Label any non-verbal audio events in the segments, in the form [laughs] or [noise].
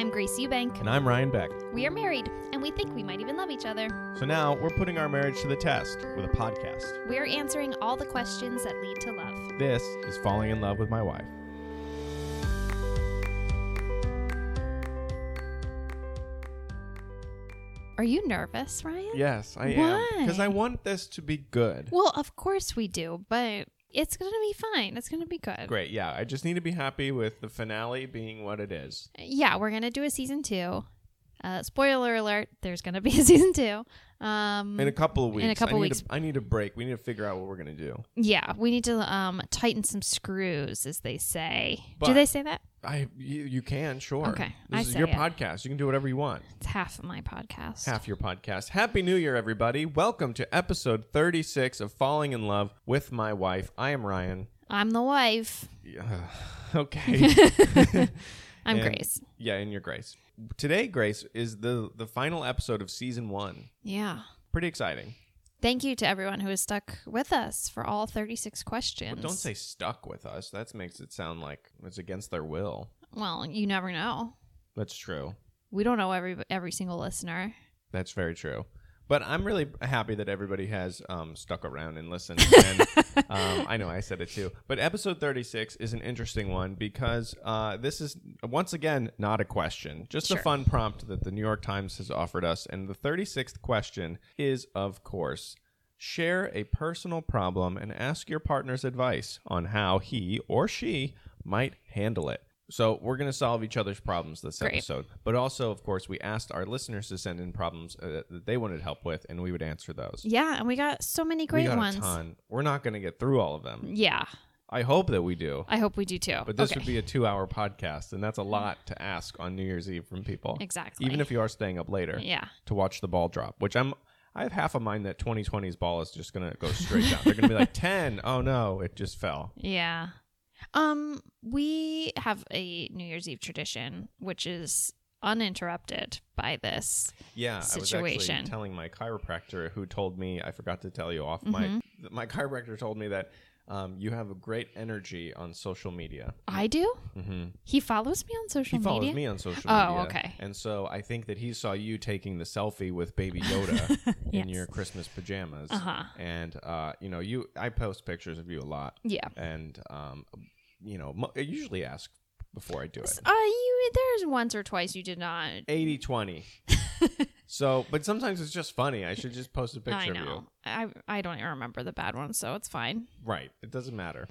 I'm Grace Eubank. And I'm Ryan Beck. We are married, and we think we might even love each other. So now we're putting our marriage to the test with a podcast. We are answering all the questions that lead to love. This is Falling in Love with My Wife. Are you nervous, Ryan? Yes, I am. Because I want this to be good. Well, of course we do, but it's going to be fine. It's going to be good. Great, yeah. I just need to be happy with the finale being what it is. Yeah, we're going to do a season two. Uh, spoiler alert, there's going to be a [laughs] season two. Um, In a couple of weeks. in a couple I need weeks. A, I need a break. We need to figure out what we're going to do. yeah, we need to um, tighten some screws, as they say. do they say that? I you, you can, sure. Okay, This I is your it. podcast. You can do whatever you want. It's half of my podcast. Half your podcast. Happy New Year, everybody. Welcome to episode 36 of Falling in Love with My Wife. I am Ryan. I'm the wife. Yeah, [laughs] okay. [laughs] I'm And- Grace. Yeah, and your Grace. Today, Grace, is the the final episode of season one. Yeah. Pretty exciting. Thank you to everyone who has stuck with us for all 36 questions. But don't say stuck with us. That makes it sound like it's against their will. Well, you never know. That's true. We don't know every every single listener. That's very true. But I'm really happy that everybody has um, stuck around and listened. [laughs] And, um, I know I said it too. But episode 36 is an interesting one because uh, this is, once again, not a question, just Sure. a fun prompt that the New York Times has offered us. And the 36th question is, of course, share a personal problem and ask your partner's advice on how he or she might handle it. So we're going to solve each other's problems this Great. episode. But also, of course, we asked our listeners to send in problems uh, that they wanted help with, and we would answer those. Yeah, and we got so many we great got ones. a ton. We're not going to get through all of them. Yeah, I hope that we do. I hope we do too. But this okay. would be a two-hour podcast, and that's a lot to ask on New Year's Eve from people. Exactly. Even if you are staying up later Yeah. to watch the ball drop, which I'm. I have half a mind that 2020's ball is just going to go straight down. They're going to be like [laughs] 10. Oh no, it just fell. Yeah. Um, we have a New Year's Eve tradition, which is uninterrupted by this. Yeah, I was situation. actually telling my chiropractor who told me I forgot to tell you off my Mm-hmm. my chiropractor told me that um, you have a great energy on social media. I do. hmm He follows me on social media. He follows media. me on social media. Oh, media. okay. And so I think that he saw you taking the selfie with Baby [laughs] Yoda in Yes. your Christmas pajamas. Uh-huh. And uh, you know, you I post pictures of you a lot, Yeah. and um, you know, mo- I usually ask before I do it. Uh, you there's once or twice you did not. 80 20. [laughs] so, but sometimes it's just funny. I should just post a [laughs] picture I of you. know. I I don't even remember the bad ones, so it's fine. Right. It doesn't matter.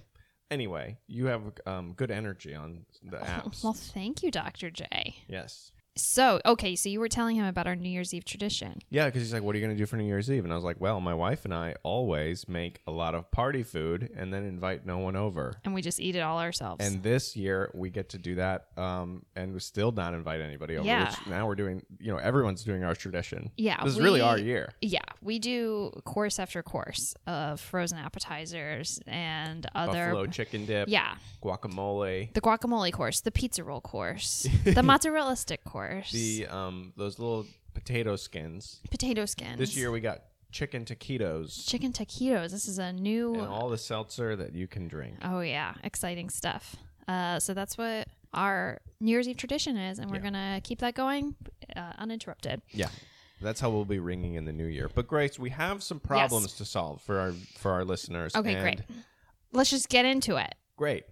Anyway, you have um, good energy on the [laughs] apps. Well, thank you, Dr. J. yes. So, okay, so you were telling him about our New Year's Eve tradition. Yeah, because he's like, "What are you going to do for New Year's Eve?" And I was like, "Well, my wife and I always make a lot of party food and then invite no one over." And we just eat it all ourselves. And this year we get to do that, um, and we still not invite anybody over. Yeah. Which now we're doing. You know, everyone's doing our tradition. yeah, This is really our year. Yeah, we do course after course of frozen appetizers and other. Buffalo chicken dip, Yeah, guacamole, the guacamole course, the pizza roll course, [laughs] the mozzarella stick course, the um, those little potato skins. potato skins. This year we got chicken taquitos chicken taquitos. This is a new. and all the seltzer that you can drink. Oh yeah, exciting stuff. Uh, so that's what our New Year's Eve tradition is, and we're Yeah. gonna keep that going uh, uninterrupted. Yeah. That's how we'll be ringing in the new year. But Grace, we have some problems to solve for our for our listeners. Okay, great. Let's just get into it. Great.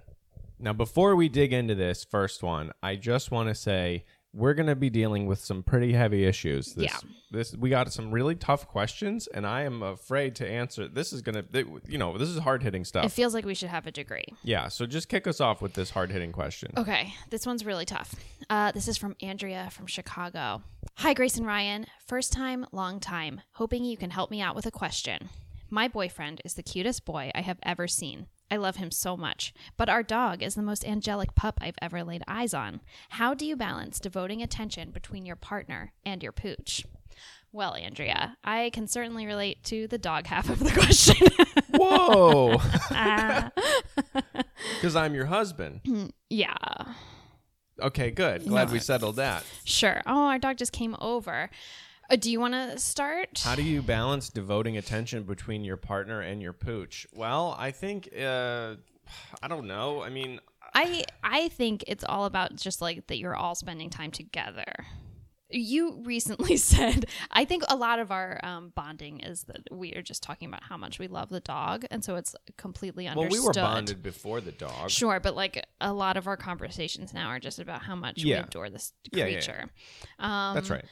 Now, before we dig into this first one, I just want to say we're going to be dealing with some pretty heavy issues. This, Yeah. This we got some really tough questions, and I am afraid to answer. This is going to, you know, this is hard hitting stuff. It feels like we should have a degree. yeah. So just kick us off with this hard hitting question. Okay, this one's really tough. Uh, this is from Andrea from Chicago. Hi, Grace and Ryan. First time, long time. Hoping you can help me out with a question. My boyfriend is the cutest boy I have ever seen. I love him so much, but our dog is the most angelic pup I've ever laid eyes on. How do you balance devoting attention between your partner and your pooch? Well, Andrea, I can certainly relate to the dog [laughs] half of the question. Whoa. [laughs] [laughs] Because I'm your husband. [clears throat] yeah. Okay, good. Glad No. we settled that. Sure. Oh, our dog just came over. Uh, do you want to start? How do you balance devoting attention between your partner and your pooch? Well, I think uh, I don't know. I mean, I I think it's all about just like that you're all spending time together. You recently [laughs] said I think a lot of our um, bonding is that we are just talking about how much we love the dog, and so it's completely understood. well, we were bonded before the dog. Sure, but like a lot of our conversations now are just about how much we Yeah. adore this Yeah, yeah, yeah. creature. Um, That's right.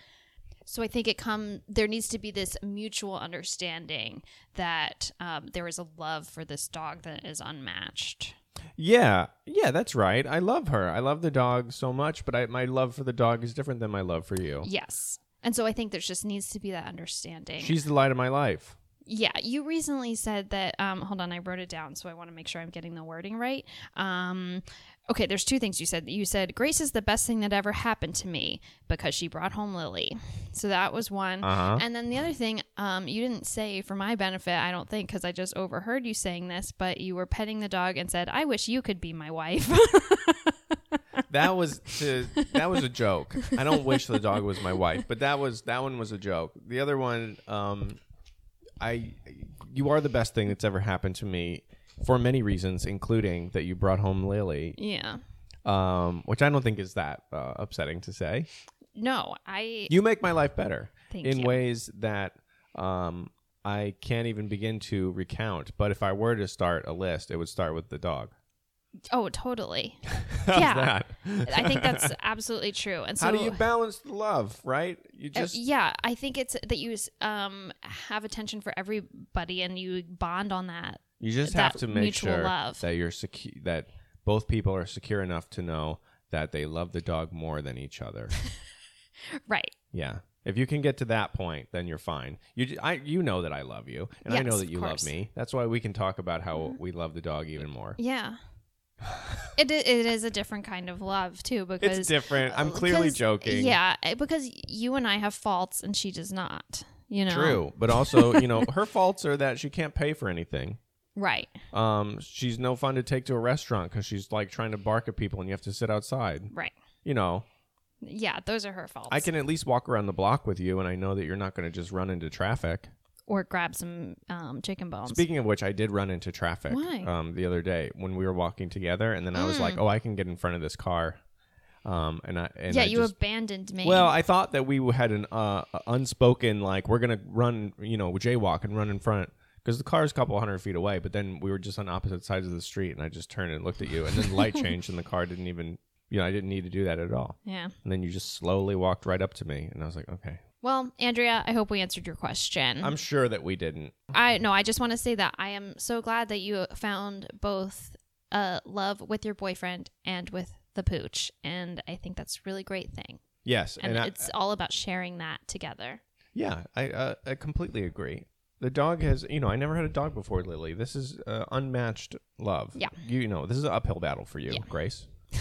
So I think it come there needs to be this mutual understanding that um, there is a love for this dog that is unmatched. Yeah, yeah, that's right. I love her. I love the dog so much, but I, my love for the dog is different than my love for you. Yes. And so I think there just needs to be that understanding. She's the light of my life. Yeah, you recently said that. Um, hold on, I wrote it down, so I want to make sure I'm getting the wording right. Um, okay, there's two things you said. You said Grace is the best thing that ever happened to me because she brought home Lily. So that was one. Uh-huh. And then the other thing, um, you didn't say for my benefit, I don't think, because I just overheard you saying this, but you were petting the dog and said, "I wish you could be my wife." [laughs] That was to that was a joke. I don't wish the dog was my wife, but that was that one was a joke. The other one, um, I you are the best thing that's ever happened to me for many reasons, including that you brought home Lily, yeah. um, which I don't think is that uh, upsetting to say. No, I. You make my life better in you. ways that um, I can't even begin to recount. But if I were to start a list, it would start with the dog. Oh, totally. [laughs] Yeah. I think that's [laughs] absolutely true. And so How do you balance the love, right? You Uh, just yeah, I think it's that you um have attention for everybody and you bond on that. You just that have to make sure love. that you're secu- that both people are secure enough to know that they love the dog more than each other. [laughs] Right. yeah. If you can get to that point, then you're fine. You I you know that I love you and I know that you love me. That's why we can talk about how we love the dog even more. Yeah. It it is a different kind of love too because It's different. I'm clearly joking. Yeah, eh, because you and I have faults and she does not. You know. True, but also, you know, her faults are that she can't pay for anything. Right. Um, she's no fun to take to a restaurant because she's like trying to bark at people and you have to sit outside. Right. You know, Yeah, those are her faults. I can at least walk around the block with you, and I know that you're not going to just run into traffic. Or grab some um, chicken bones. Speaking of which, I did run into traffic Why? um, the other day when we were walking together, and then I was Mm. like, "Oh, I can get in front of this car," um, and I and yeah, I you just, abandoned me. Well, I thought that we had an uh, unspoken like we're gonna run, you know, jaywalk and run in front because the car's a couple hundred feet away. But then we were just on opposite sides of the street, and I just turned and looked at you, and then the light [laughs] changed, and the car didn't even, you know, I didn't need to do that at all. yeah. And then you just slowly walked right up to me, and I was like, okay, Well, Andrea, I hope we answered your question. I'm sure that we didn't. I no, I just want to say that I am so glad that you found both uh, love with your boyfriend and with the pooch, and I think that's a really great thing. Yes, And, I- it's all about sharing that together. Yeah, I uh, I completely agree. The dog has, you know, I never had a dog before, Lily. This is uh, unmatched love. Yeah. you know, this is an uphill battle for you, Yeah. Grace. [laughs]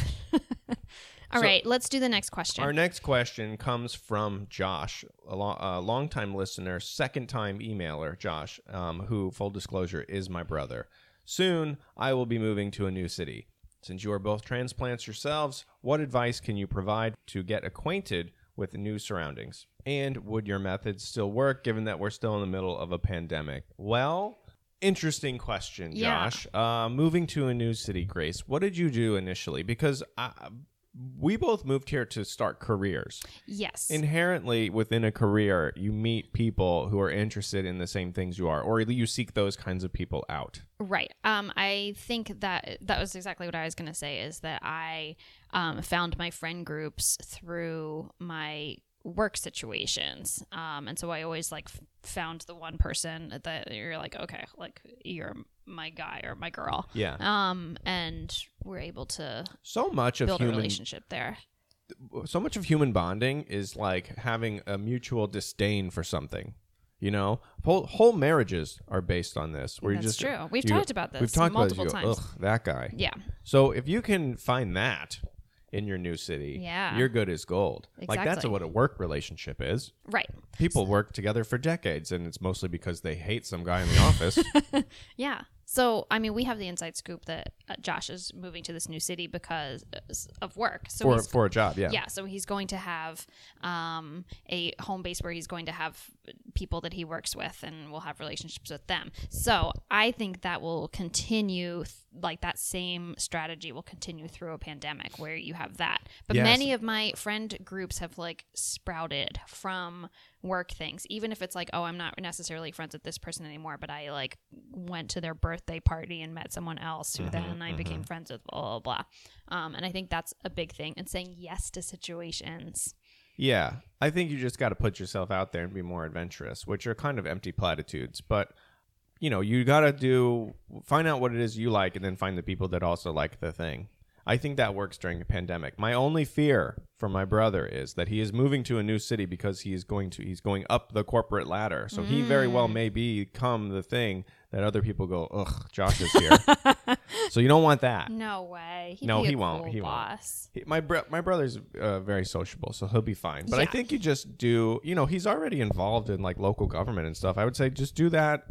All So- right, let's do the next question. Our next question comes from Josh, a, lo- a longtime listener, second time emailer, Josh, um, who, full disclosure, is my brother. Soon, I will be moving to a new city. Since you are both transplants yourselves, what advice can you provide to get acquainted with new surroundings? And would your methods still work given that we're still in the middle of a pandemic? Well, interesting question, Yeah. Josh. Uh, moving to a new city, Grace, what did you do initially? Because I, we both moved here to start careers. yes. Inherently, within a career, you meet people who are interested in the same things you are, or you seek those kinds of people out. Right. Um, I think that that was exactly what I was going to say is that I um, found my friend groups through my work situations. Um, and so I always like f- found the one person that you're like, okay, like you're my guy or my girl. Yeah. Um, and we're able to So much of build a human, relationship there. so much of human bonding is like having a mutual disdain for something. You know, whole whole marriages are based on this. Where you That's just true. We've you- talked about this We've talked multiple about this. You go, times. Ugh, that guy. Yeah. So if you can find that in your new city, Yeah. you're good as gold. Like that's what a work relationship is. Right. People work together for decades, and it's mostly because they hate some guy in the office. [laughs] Yeah. So, I mean, we have the inside scoop that uh, Josh is moving to this new city because of work. So for for a job. Yeah. yeah, so he's going to have um, a home base where he's going to have people that he works with and will have relationships with them. So I think that will continue, like that same strategy will continue through a pandemic where you have that. But Yes. many of my friend groups have like sprouted from work things, even if it's like, oh, I'm not necessarily friends with this person anymore, but I like went to their birthday party and met someone else who then I became friends with, blah, blah, blah. Um, and I think that's a big thing. And saying yes to situations. Yeah, I think you just got to put yourself out there and be more adventurous, which are kind of empty platitudes. But you know, you got to do find out what it is you like, and then find the people that also like the thing. I think that works during a pandemic. My only fear for my brother is that he is moving to a new city because he is going to he's going up the corporate ladder. So he very well mm. may become the thing that other people go, "Ugh, Josh is here." [laughs] so you don't want that. No way. He'd No, he won't. cool He won't. He- my bro- my brother's uh, very sociable, so he'll be fine. But I think you just do, you know, he's already involved in like local government and stuff. I would say just do that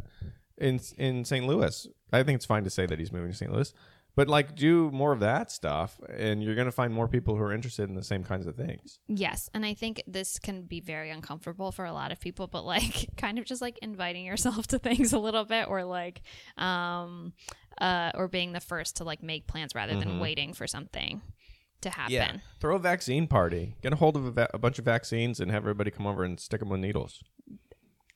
in in St. Louis. I think it's fine to say that he's moving to St. Louis, but like do more of that stuff, and you're gonna find more people who are interested in the same kinds of things. Yes, and I think this can be very uncomfortable for a lot of people, but like [laughs] kind of just like inviting yourself to [laughs] things a little bit or like um uh or being the first to like make plans rather than waiting for something to happen. yeah. throw a vaccine party. Get a hold of a, va- a bunch of vaccines and have everybody come over and stick them with needles.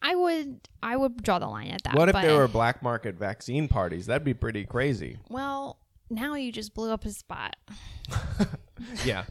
I would I would draw the line at that. what if there were black market vaccine parties? That'd be pretty crazy. Well, now you just blew up his spot. [laughs] yeah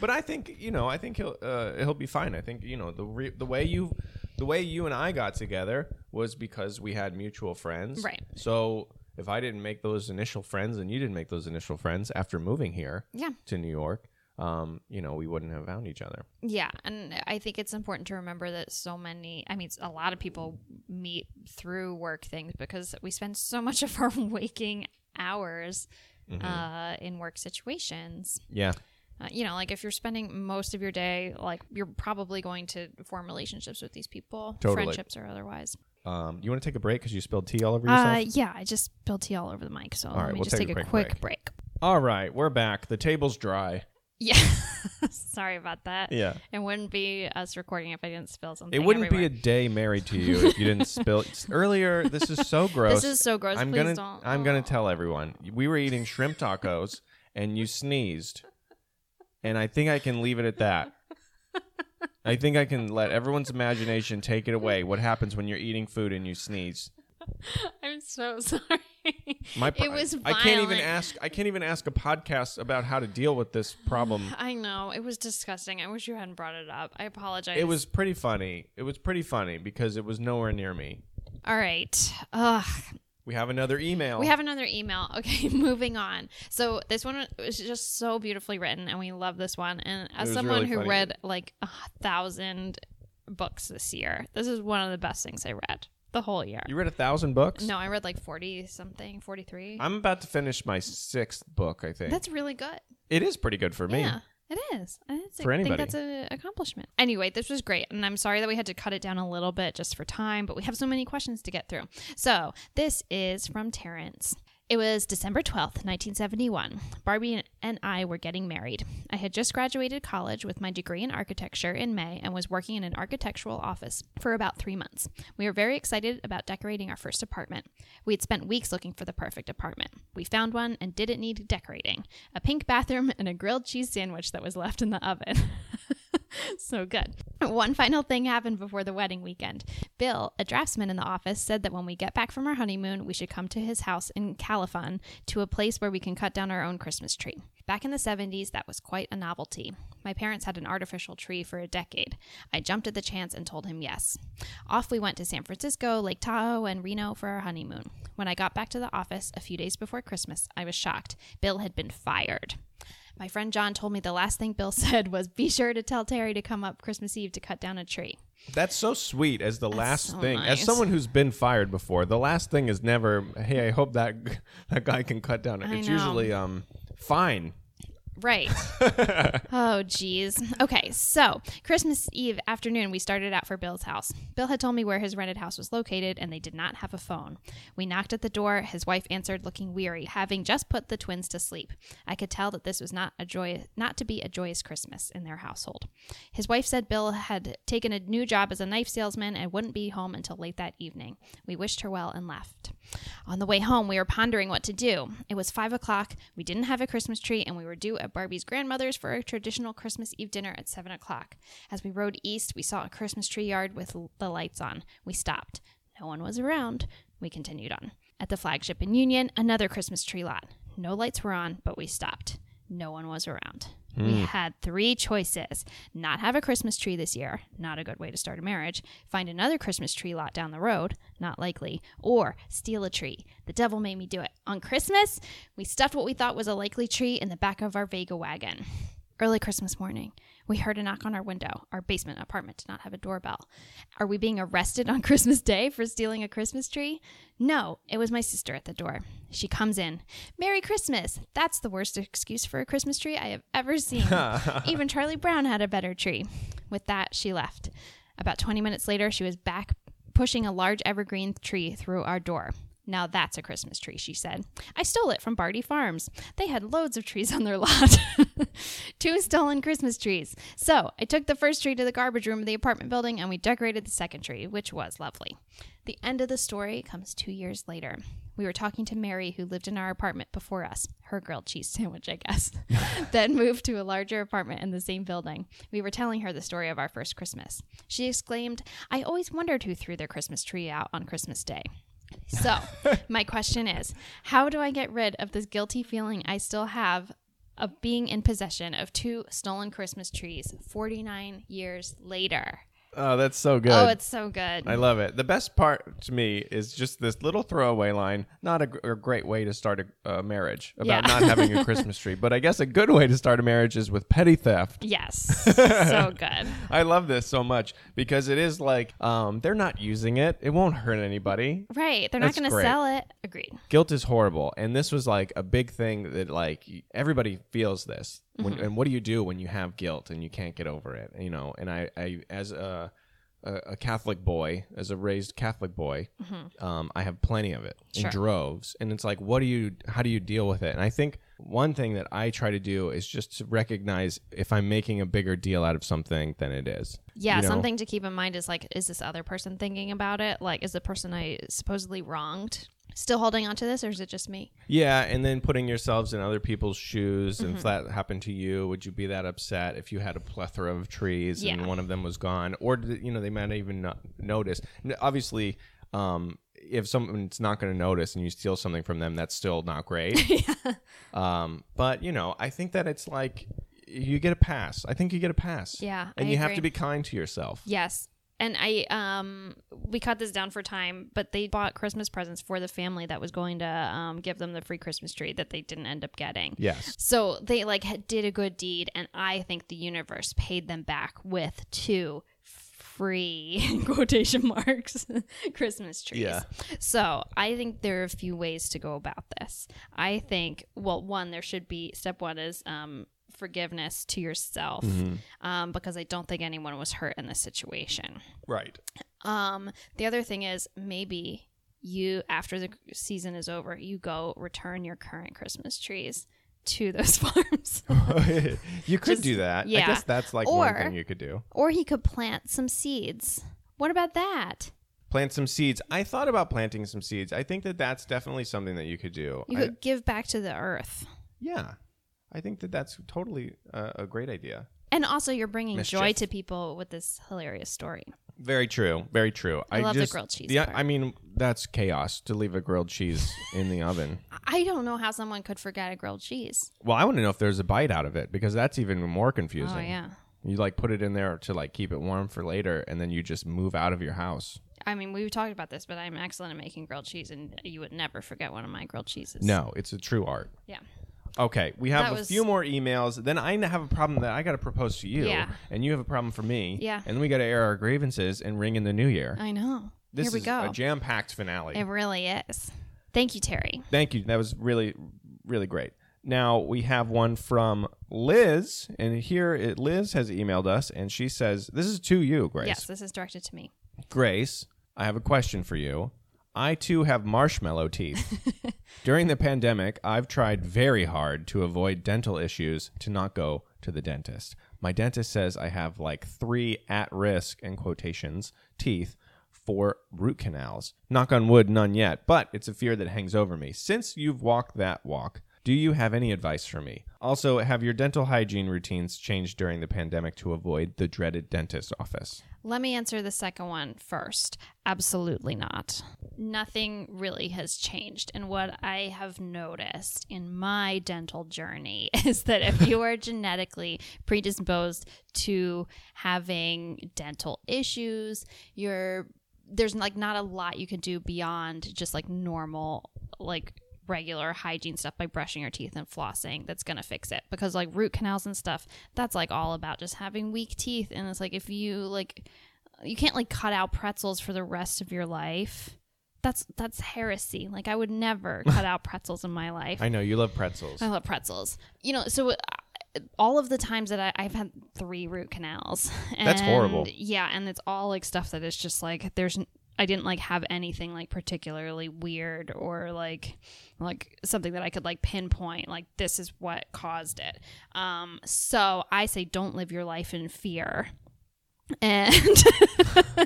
but i think you know i think he'll uh, he'll be fine i think you know the re- the way you the way you and i got together was because we had mutual friends Right. so if i didn't make those initial friends and you didn't make those initial friends after moving here Yeah. to new york um, you know we wouldn't have found each other Yeah, and I think it's important to remember that so many, I mean, a lot of people meet through work things because we spend so much of our [laughs] waking hours Mm-hmm. uh, in work situations. yeah Uh, you know, like if you're spending most of your day, like you're probably going to form relationships with these people, Totally. friendships or otherwise. um, you want to take a break because you spilled tea all over yourself Uh, yeah, I just spilled tea all over the mic, so let me we'll just take take, a quick quick break. all right we're back the table's dry Yeah, [laughs] sorry about that. yeah It wouldn't be us recording if I didn't spill something. it wouldn't everywhere. be a day married to you if you didn't spill [laughs] earlier this is so gross This is so gross. I'm Please gonna don't. I'm gonna tell everyone. We were eating shrimp tacos and you sneezed. And I think I can leave it at that. [laughs] I think I can let everyone's imagination take it away. What happens when you're eating food and you sneeze? I'm so sorry. [laughs] My it was I can't even ask I can't even ask a podcast about how to deal with this problem. [sighs] I know it was disgusting. I wish you hadn't brought it up. I apologize. It was pretty funny. It was pretty funny because it was nowhere near me. all right. Ugh. We have another email. We have another email. [laughs] Okay, moving on. So this one was just so beautifully written, and we love this one. And as someone really who funny. read like a thousand books this year, this is one of the best things I read the whole year. you read a thousand books? No, I read like forty something, forty three. I'm about to finish my sixth book, I think. That's really good. it is pretty good for me. Yeah, it is. I think- For I anybody. think that's an accomplishment. Anyway, this was great. And I'm sorry that we had to cut it down a little bit just for time, but we have so many questions to get through. So this is from Terrence. It was December 12th, 1971. Barbie and I were getting married. I had just graduated college with my degree in architecture in May and was working in an architectural office for about three months. We were very excited about decorating our first apartment. We had spent weeks looking for the perfect apartment. We found one and didn't need decorating a pink bathroom and a grilled cheese sandwich that was left in the oven. [laughs] so good. One final thing happened before the wedding weekend. Bill, a draftsman in the office, said that when we get back from our honeymoon, we should come to his house in Califon to a place where we can cut down our own Christmas tree. Back in the 70s, that was quite a novelty. My parents had an artificial tree for a decade. I jumped at the chance and told him yes. Off we went to San Francisco, Lake Tahoe, and Reno for our honeymoon. When I got back to the office a few days before Christmas, I was shocked. Bill had been fired. My friend John told me the last thing Bill [laughs] said was, Be sure to tell Terry to come up Christmas Eve to cut down a tree. That's so sweet as the last so thing. As someone who's been fired before, the last thing is never, hey, I hope that [laughs] that guy can cut down. It's usually um fine. Right. [laughs] oh, geez. Okay, so Christmas Eve afternoon, we started out for Bill's house. Bill had told me where his rented house was located, and they did not have a phone. We knocked at the door. His wife answered, looking weary, having just put the twins to sleep. I could tell that this was not a joy, not to be a joyous Christmas in their household. His wife said Bill had taken a new job as a knife salesman and wouldn't be home until late that evening. We wished her well and left. On the way home, we were pondering what to do. It was five o'clock. We didn't have a Christmas tree, and we were due at Barbie's grandmother's for a traditional Christmas Eve dinner at seven o'clock. As we rode east, we saw a Christmas tree yard with the lights on. We stopped. No one was around. We continued on. At the flagship in Union, another Christmas tree lot. No lights were on, but we stopped. No one was around. We mm. had three choices not have a Christmas tree this year, not a good way to start a marriage, find another Christmas tree lot down the road, not likely, or steal a tree. The devil made me do it. On Christmas, we stuffed what we thought was a likely tree in the back of our Vega wagon. Early Christmas morning, we heard a knock on our window. Our basement apartment did not have a doorbell. Are we being arrested [laughs] on Christmas Day for stealing a Christmas tree? No, it was my sister at the door. She comes in. Merry Christmas! That's the worst excuse for a Christmas tree I have ever seen. [laughs] Even Charlie Brown had a better tree. With that, she left. About 20 minutes later, she was back pushing a large evergreen tree through our door. Now that's a Christmas tree, she said. I stole it from Barty Farms. They had loads of trees on their [laughs] lot. Two stolen Christmas trees. So I took the first tree to the garbage room of the apartment building and we decorated the second tree, which was lovely. The end of the story comes two years later. We were talking to Mary, who lived in our apartment before us, her grilled cheese sandwich, I guess, [laughs] then moved to a larger apartment in the same building. We were telling her the story of our first Christmas. She exclaimed, I always wondered who threw their Christmas tree out on Christmas Day. So, [laughs] my question is how do I get rid of this guilty feeling I still have of being in possession of two stolen Christmas trees 49 years later? Oh, that's so good. Oh, it's so good. I love it. The best part to me is just this little throwaway line. Not a, gr- a great way to start a, a marriage about Yeah. not having a [laughs] Christmas tree, but I guess a good way to start a marriage is with petty theft. yes. [laughs] so good. I love this so much because it is like um, they're not using it. It won't hurt anybody. Right. They're not going to sell it. Agreed. Guilt is horrible, and this was like a big thing that like everybody feels this. When, Mm-hmm. And what do you do when you have guilt and you can't get over it? You know, and I, I as a a, a Catholic boy, as a raised Catholic boy, um, I have plenty of it Mm-hmm. Sure. in droves, and it's like, what do you? How do you deal with it? And I think one thing that I try to do is just to recognize if I'm making a bigger deal out of something than it is. Yeah, You know? something to keep in mind is like, is this other person thinking about it? Like, is the person I supposedly wronged still holding on to this, or is it just me? Yeah, and then putting yourselves in other people's shoes, and if Mm-hmm. that happened to you, would you be that upset if you had a plethora of trees and one of them was gone, or did, you know they might not even not notice? Obviously, um, if someone's not going to notice and you steal something from them, that's still not great. [laughs] um, but you know, I think that it's like you get a pass. I think you get a pass. Yeah, and I you have to be kind to yourself. Yes. And I um we cut this down for time, but they bought Christmas presents for the family that was going to um give them the free Christmas tree that they didn't end up getting. Yes. So they like had- did a good deed and I think the universe paid them back with two free [laughs] quotation marks [laughs] Christmas trees. Yeah. So I think there are a few ways to go about this. I think well one there should be step one is um forgiveness to yourself um, because I don't think anyone was hurt in this situation. Right. Um, the other thing is maybe you after the season is over, you go return your current Christmas trees to [laughs] those farms. [laughs] you could Just- do that. I guess that's like one thing you could do. or he could plant some seeds. What about that? plant some seeds. I thought about planting some seeds. I think that that's definitely something that you could do. You I- could give back to the earth. yeah, I think that that's totally uh, a great idea. And also, you're bringing joy to people with this hilarious story. Very true. Very true. I love the grilled cheese Yeah, part. I mean that's chaos to leave a grilled cheese in the oven. [laughs] I don't know how someone could forget a grilled cheese. Well, I want to know if there's a bite out of it because that's even more confusing. Oh, yeah. You like put it in there to like keep it warm for later, and then you just move out of your house. I mean, we've talked about this, but I'm excellent at making grilled cheese, and you would never forget one of my grilled cheeses. No, it's a true art. Yeah. Okay, we have That a was- few more emails. Then I have a problem that I got to propose to you, Yeah. and you have a problem for me. Yeah. and then we got to air our grievances and ring in the new year. I know. This Here we is go. a jam-packed finale. it really is. Thank you, Terry. Thank you. That was really, really great. Now we have one from Liz, and here it, Liz has emailed us, and she says, "This is to you, Grace. Yes, this is directed to me. Grace, I have a question for you. I too have marshmallow teeth. [laughs] During the pandemic, I've tried very hard to avoid dental issues to not go to the dentist. My dentist says I have like three at risk, in quotations, teeth for root canals. Knock on wood, none yet, but it's a fear that hangs over me. Since you've walked that walk, do you have any advice for me? Also, have your dental hygiene routines changed during the pandemic to avoid the dreaded dentist office? Let me answer the second one first. Absolutely not. Nothing really has changed. And what I have noticed in my dental journey [laughs] is that if you are genetically predisposed to having dental issues, you're there's like not a lot you can do beyond just like normal like regular hygiene stuff by brushing your teeth and flossing that's going to fix it because like root canals and stuff that's like all about just having weak teeth and it's like if you like you can't like cut out pretzels for the rest of your life that's that's heresy like i would never [laughs] cut out pretzels in my life I know you love pretzels. I love pretzels. You know, so uh, all of the times that I, I've had three root canals. And, That's horrible. Yeah, and it's all like stuff that is just like there's. I didn't like have anything like particularly weird or like like something that I could like pinpoint like this is what caused it. Um so I say don't live your life in fear. And [laughs]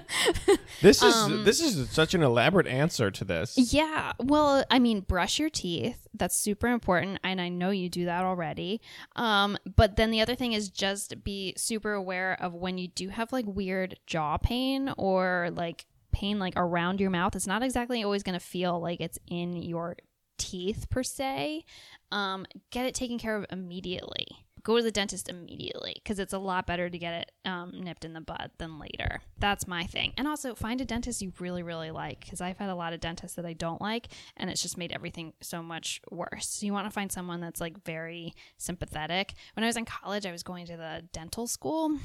This is Um, this is such an elaborate answer to this. Yeah. Well, I mean, brush your teeth. That's super important. And I know you do that already. Um, but then the other thing is just be super aware of when you do have like weird jaw pain or like pain like around your mouth. It's not exactly always going to feel like it's in your teeth per se. Um, get it taken care of immediately. Go to the dentist immediately because it's a lot better to get it um, nipped in the bud than later. That's my thing. And also find a dentist you really, really like because I've had a lot of dentists that I don't like and it's just made everything so much worse. So you want to find someone that's like very sympathetic. When I was in college, I was going to the dental school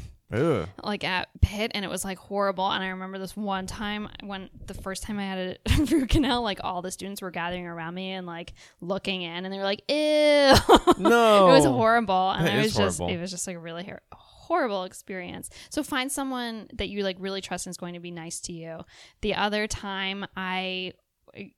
Like at Pitt and it was like horrible. And I remember this one time when the first time I had a [laughs] root canal, like all the students were gathering around me and like looking in and they were like, ew. [laughs] No. it was horrible. And That was just, horrible. it was just like a really hor- horrible experience. So find someone that you like really trust and is going to be nice to you. The other time I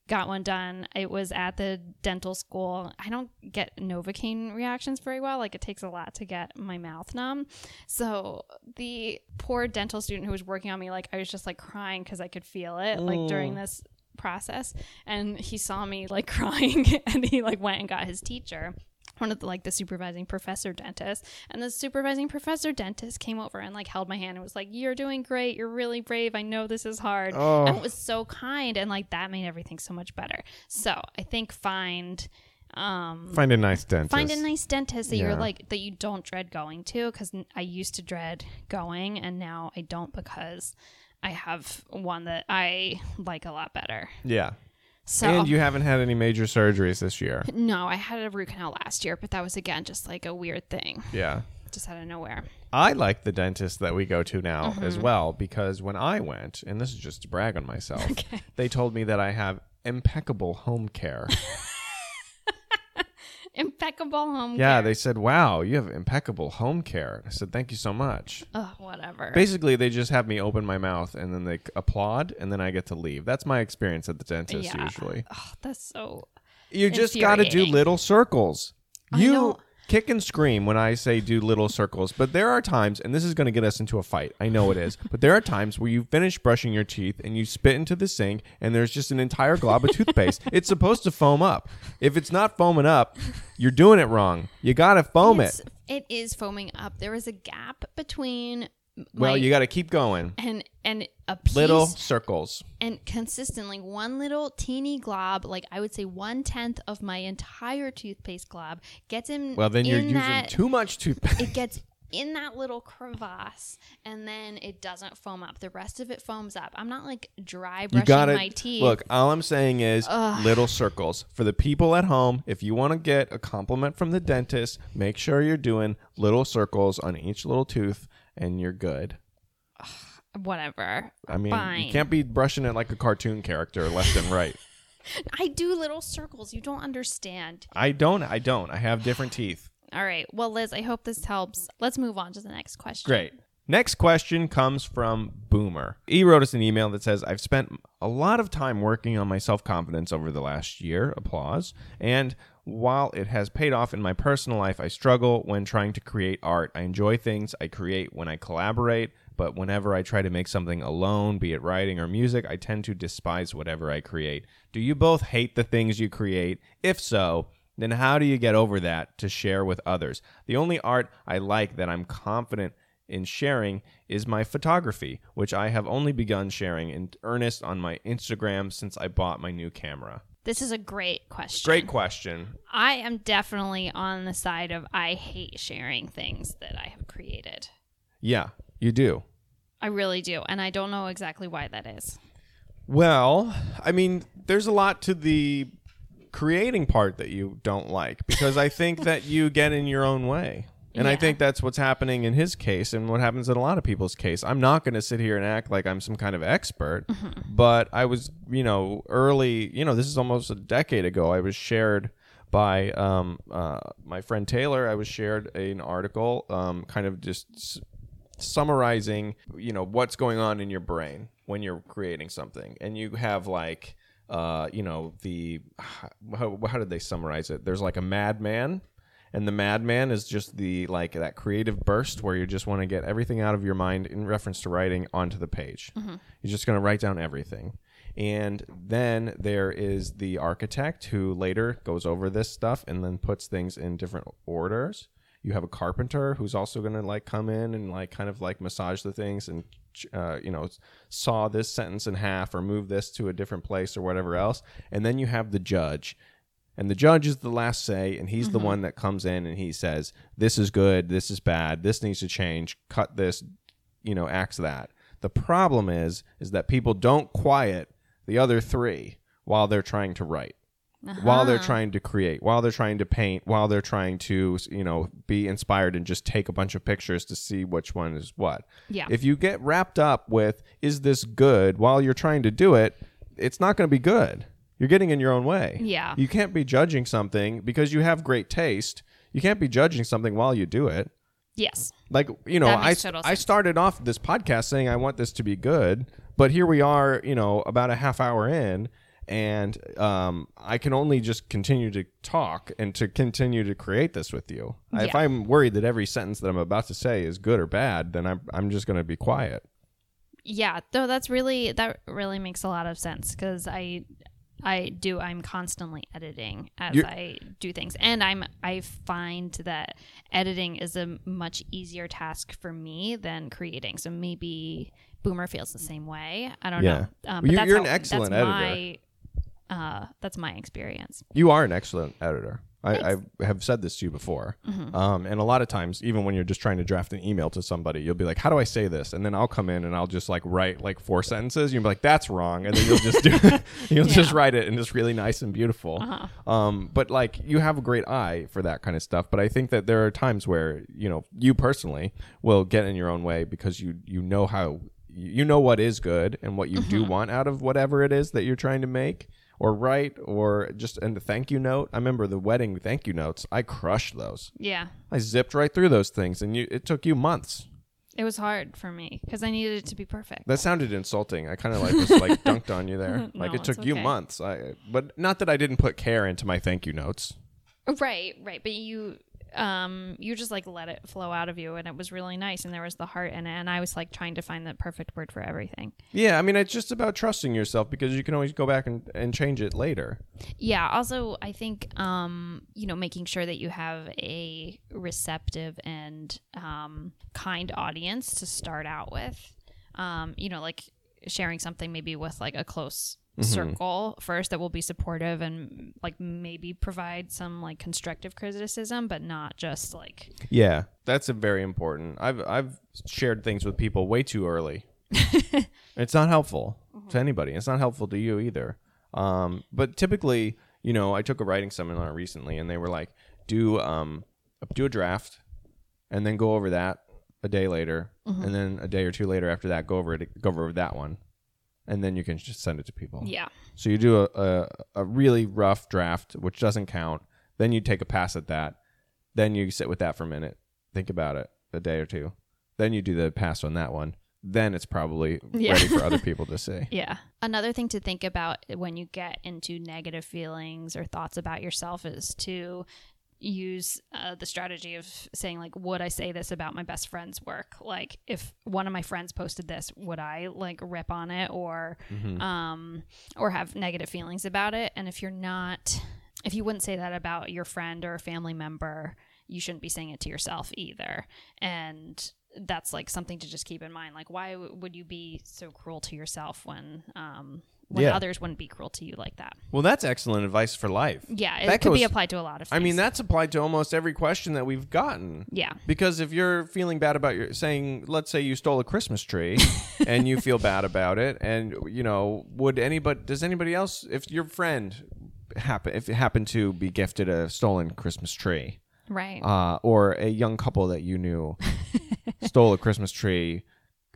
got one done. It was at the dental school. I don't get Novocaine reactions very well. Like it takes a lot to get my mouth numb. So the poor dental student who was working on me, like I was just like crying because I could feel it like during this process. And he saw me like [laughs] crying and he like went and got his teacher one of the like the supervising professor dentist and the supervising professor dentist came over and like held my hand and was like you're doing great you're really brave i know this is hard Oh. and it was so kind and like that made everything so much better so i think find um Find a nice dentist. find a nice dentist that Yeah. you're like that you don't dread going to because i used to dread going and now i don't because i have one that i like a lot better Yeah. So And you haven't had any major surgeries this year. no i had a root canal last year but that was again just like a weird thing Yeah. just out of nowhere I like the dentist that we go to now Mm-hmm. as well because when I went, and this is just to brag on myself, [laughs] Okay. they told me that I have impeccable home care. [laughs] [laughs] impeccable home yeah, care. they said, "Wow, you have impeccable home care." I said, "Thank you so much." Ugh, whatever. Basically, they just have me open my mouth and then they applaud and then I get to leave. That's my experience at the dentist Yeah. usually. Oh, that's so. You just got to do Infuriating. little circles. I You know. Kick and scream when I say do little circles, but there are times, and this is going to get us into a fight. I know it is, [laughs] but there are times where you finish brushing your teeth and you spit into the sink, and there's just an entire glob of toothpaste. [laughs] It's supposed to foam up. If it's not foaming up, you're doing it wrong. You got to foam It's- it. It is foaming up. There is a gap between. Well, you got to keep going. and and a piece Little circles. and consistently one little teeny glob, like I would say one tenth of my entire toothpaste glob, gets in. Well, then you're in using that, too much toothpaste. It gets in that little crevasse, and then it doesn't foam up. The rest of it foams up. I'm not like dry brushing got my teeth. Look, all I'm saying is little circles. For the people at home, if you want to get a compliment from the dentist, make sure you're doing little circles on each little tooth and you're good. whatever. I mean, Fine. you can't be brushing it like a cartoon character left and right. [laughs] I do little circles. You don't understand. I don't. I don't. I have different [sighs] teeth. All right. Well, Liz, I hope this helps. Let's move on to the next question. Great. Next question comes from Boomer. He wrote us an email that says, I've spent a lot of time working on my self confidence over the last year. Applause. And while it has paid off in my personal life, I struggle when trying to create art. I enjoy things I create when I collaborate, but whenever I try to make something alone, be it writing or music, I tend to despise whatever I create. Do you both hate the things you create? If so, then how do you get over that to share with others? The only art I like that I'm confident in sharing is my photography, which I have only begun sharing in earnest on my Instagram since I bought my new camera. This is a great question. Great question. I am definitely on the side of I hate sharing things that I have created. Yeah, you do. I really do. And I don't know exactly why that is. Well, I mean, there's a lot to the creating part that you don't like because I think that you get in your own way. And I think that's what's happening in his case and what happens in a lot of people's case. I'm not going to sit here and act like I'm some kind of expert, but I was, you know, early, you know, this is almost a decade ago. I was shared by um, uh, my friend Taylor. I was shared an article, um, kind of just s- summarizing, you know, what's going on in your brain when you're creating something. And you have like, uh, you know, the, how, how did they summarize it? There's like a madman and the madman is just the like that creative burst where you just want to get everything out of your mind in reference to writing onto the page. You're just going to write down everything. And then there is the architect who later goes over this stuff and then puts things in different orders. You have a carpenter who's also going to like come in and like kind of like massage the things and uh, you know saw this sentence in half or move this to a different place or whatever else. And then you have the judge and the judge is the last say and he's the mm-hmm. one that comes in and he says this is good. This is bad. This needs to change. Cut this you know axe that. The problem is is that people don't quiet the other three while they're trying to write while they're uh-huh. trying to create while they're trying to paint while they're trying to you know be inspired and just take a bunch of pictures to see which one is what. Yeah. if you get wrapped up with is this good? while you're trying to do it it's not going to be good you're getting in your own way. Yeah. you can't be judging something because you have great taste. You can't be judging something while you do it. Yes. like you know I, I started off this podcast saying i want this to be good but here we are you know about a half hour in and um, i can only just continue to talk and to continue to create this with you. If i'm worried that every sentence that i'm about to say is good or bad then i'm, I'm just going to be quiet. Yeah, no, that's really that really makes a lot of sense because I I do I'm constantly editing as You're- I do things, and I'm I find that editing is a much easier task for me than creating. So maybe Boomer feels the same way. I don't Yeah. know. Um, Well, but you're- that's you're an excellent editor. My, uh, that's my experience. You are an excellent editor. I, I have said this to you before. Mm-hmm. Um, and a lot of times, even when you're just trying to draft an email to somebody, you'll be like, How do I say this? And then I'll come in and I'll just like write like four sentences. You'll be like, That's wrong. And then you'll just do [laughs] [laughs] you'll just write it and it's really nice and beautiful. Uh-huh. Um, but like you have a great eye for that kind of stuff. But I think that there are times where, you know, you personally will get in your own way because you you know how you know what is good and what you do Mm-hmm. want out of whatever it is that you're trying to make or write or just and the thank you note. I remember the wedding thank you notes. I crushed those. Yeah, I zipped right through those things and you it took you months. it was hard for me because I needed it to be perfect. That sounded insulting. I kind of like was like [laughs] dunked on you there. Like No, it took you okay. months. I but not that I didn't put care into my thank you notes. Right, right. But you um you just like let it flow out of you and it was really nice and there was the heart in it and I was like trying to find the perfect word for everything. Yeah, I mean it's just about trusting yourself because you can always go back and, and change it later. Yeah, also I think um you know making sure that you have a receptive and um kind audience to start out with. Um you know like sharing something maybe with like a close circle first that will be supportive and like maybe provide some like constructive criticism but not just like Yeah, that's a very important. I've I've shared things with people way too early. [laughs] it's not helpful to anybody. It's not helpful to you either. Um, but typically, you know, I took a writing seminar recently, and they were like, do um, do a draft, and then go over that a day later, and then a day or two later after that, go over it, go over that one, and then you can just send it to people. Yeah. So you do a, a a really rough draft, which doesn't count. Then you take a pass at that. Then you sit with that for a minute, think about it, a day or two. Then you do the pass on that one. Then it's probably Yeah. ready for other [laughs] people to see. Yeah. Another thing to think about when you get into negative feelings or thoughts about yourself is to use uh, the strategy of saying like would i say this about my best friend's work? Like if one of my friends posted this would i like rip on it or Mhm. um or have negative feelings about it? And if you're not if you wouldn't say that about your friend or a family member you shouldn't be saying it to yourself either. And that's like something to just keep in mind. Like why w- would you be so cruel to yourself when um when Yeah. others wouldn't be cruel to you like that Well, that's excellent advice for life. yeah it That could be applied to a lot of I mean, that's applied to almost every question that we've gotten. yeah Because if you're feeling bad about your saying, let's say you stole a Christmas tree [laughs] and you feel bad about it, and you know, would anybody, does anybody else, if your friend happen, if it happened to be gifted a stolen Christmas tree, right uh, or a young couple that you knew [laughs] stole a Christmas tree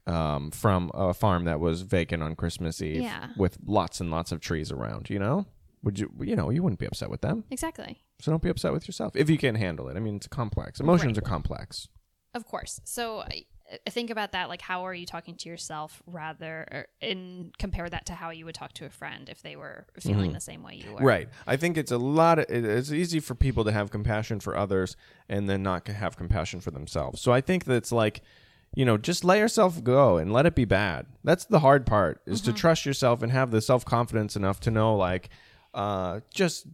um, from a farm that was vacant on Christmas Eve Yeah. with lots and lots of trees around, you know? Would you, you know, you wouldn't be upset with them. exactly So don't be upset with yourself if you can't handle it. I mean, it's complex. Emotions are complex. Of course. So I, I think about that like how are you talking to yourself rather or, and compare that to how you would talk to a friend if they were feeling the same way you were. Mm-hmm. Right. I think it's a lot. Of, it- it's easy for people to have compassion for others and then not have compassion for themselves. So I think that it's like, you know, just let yourself go and let it be bad. That's the hard part is to trust yourself and have the self confidence enough to know, like, uh, just,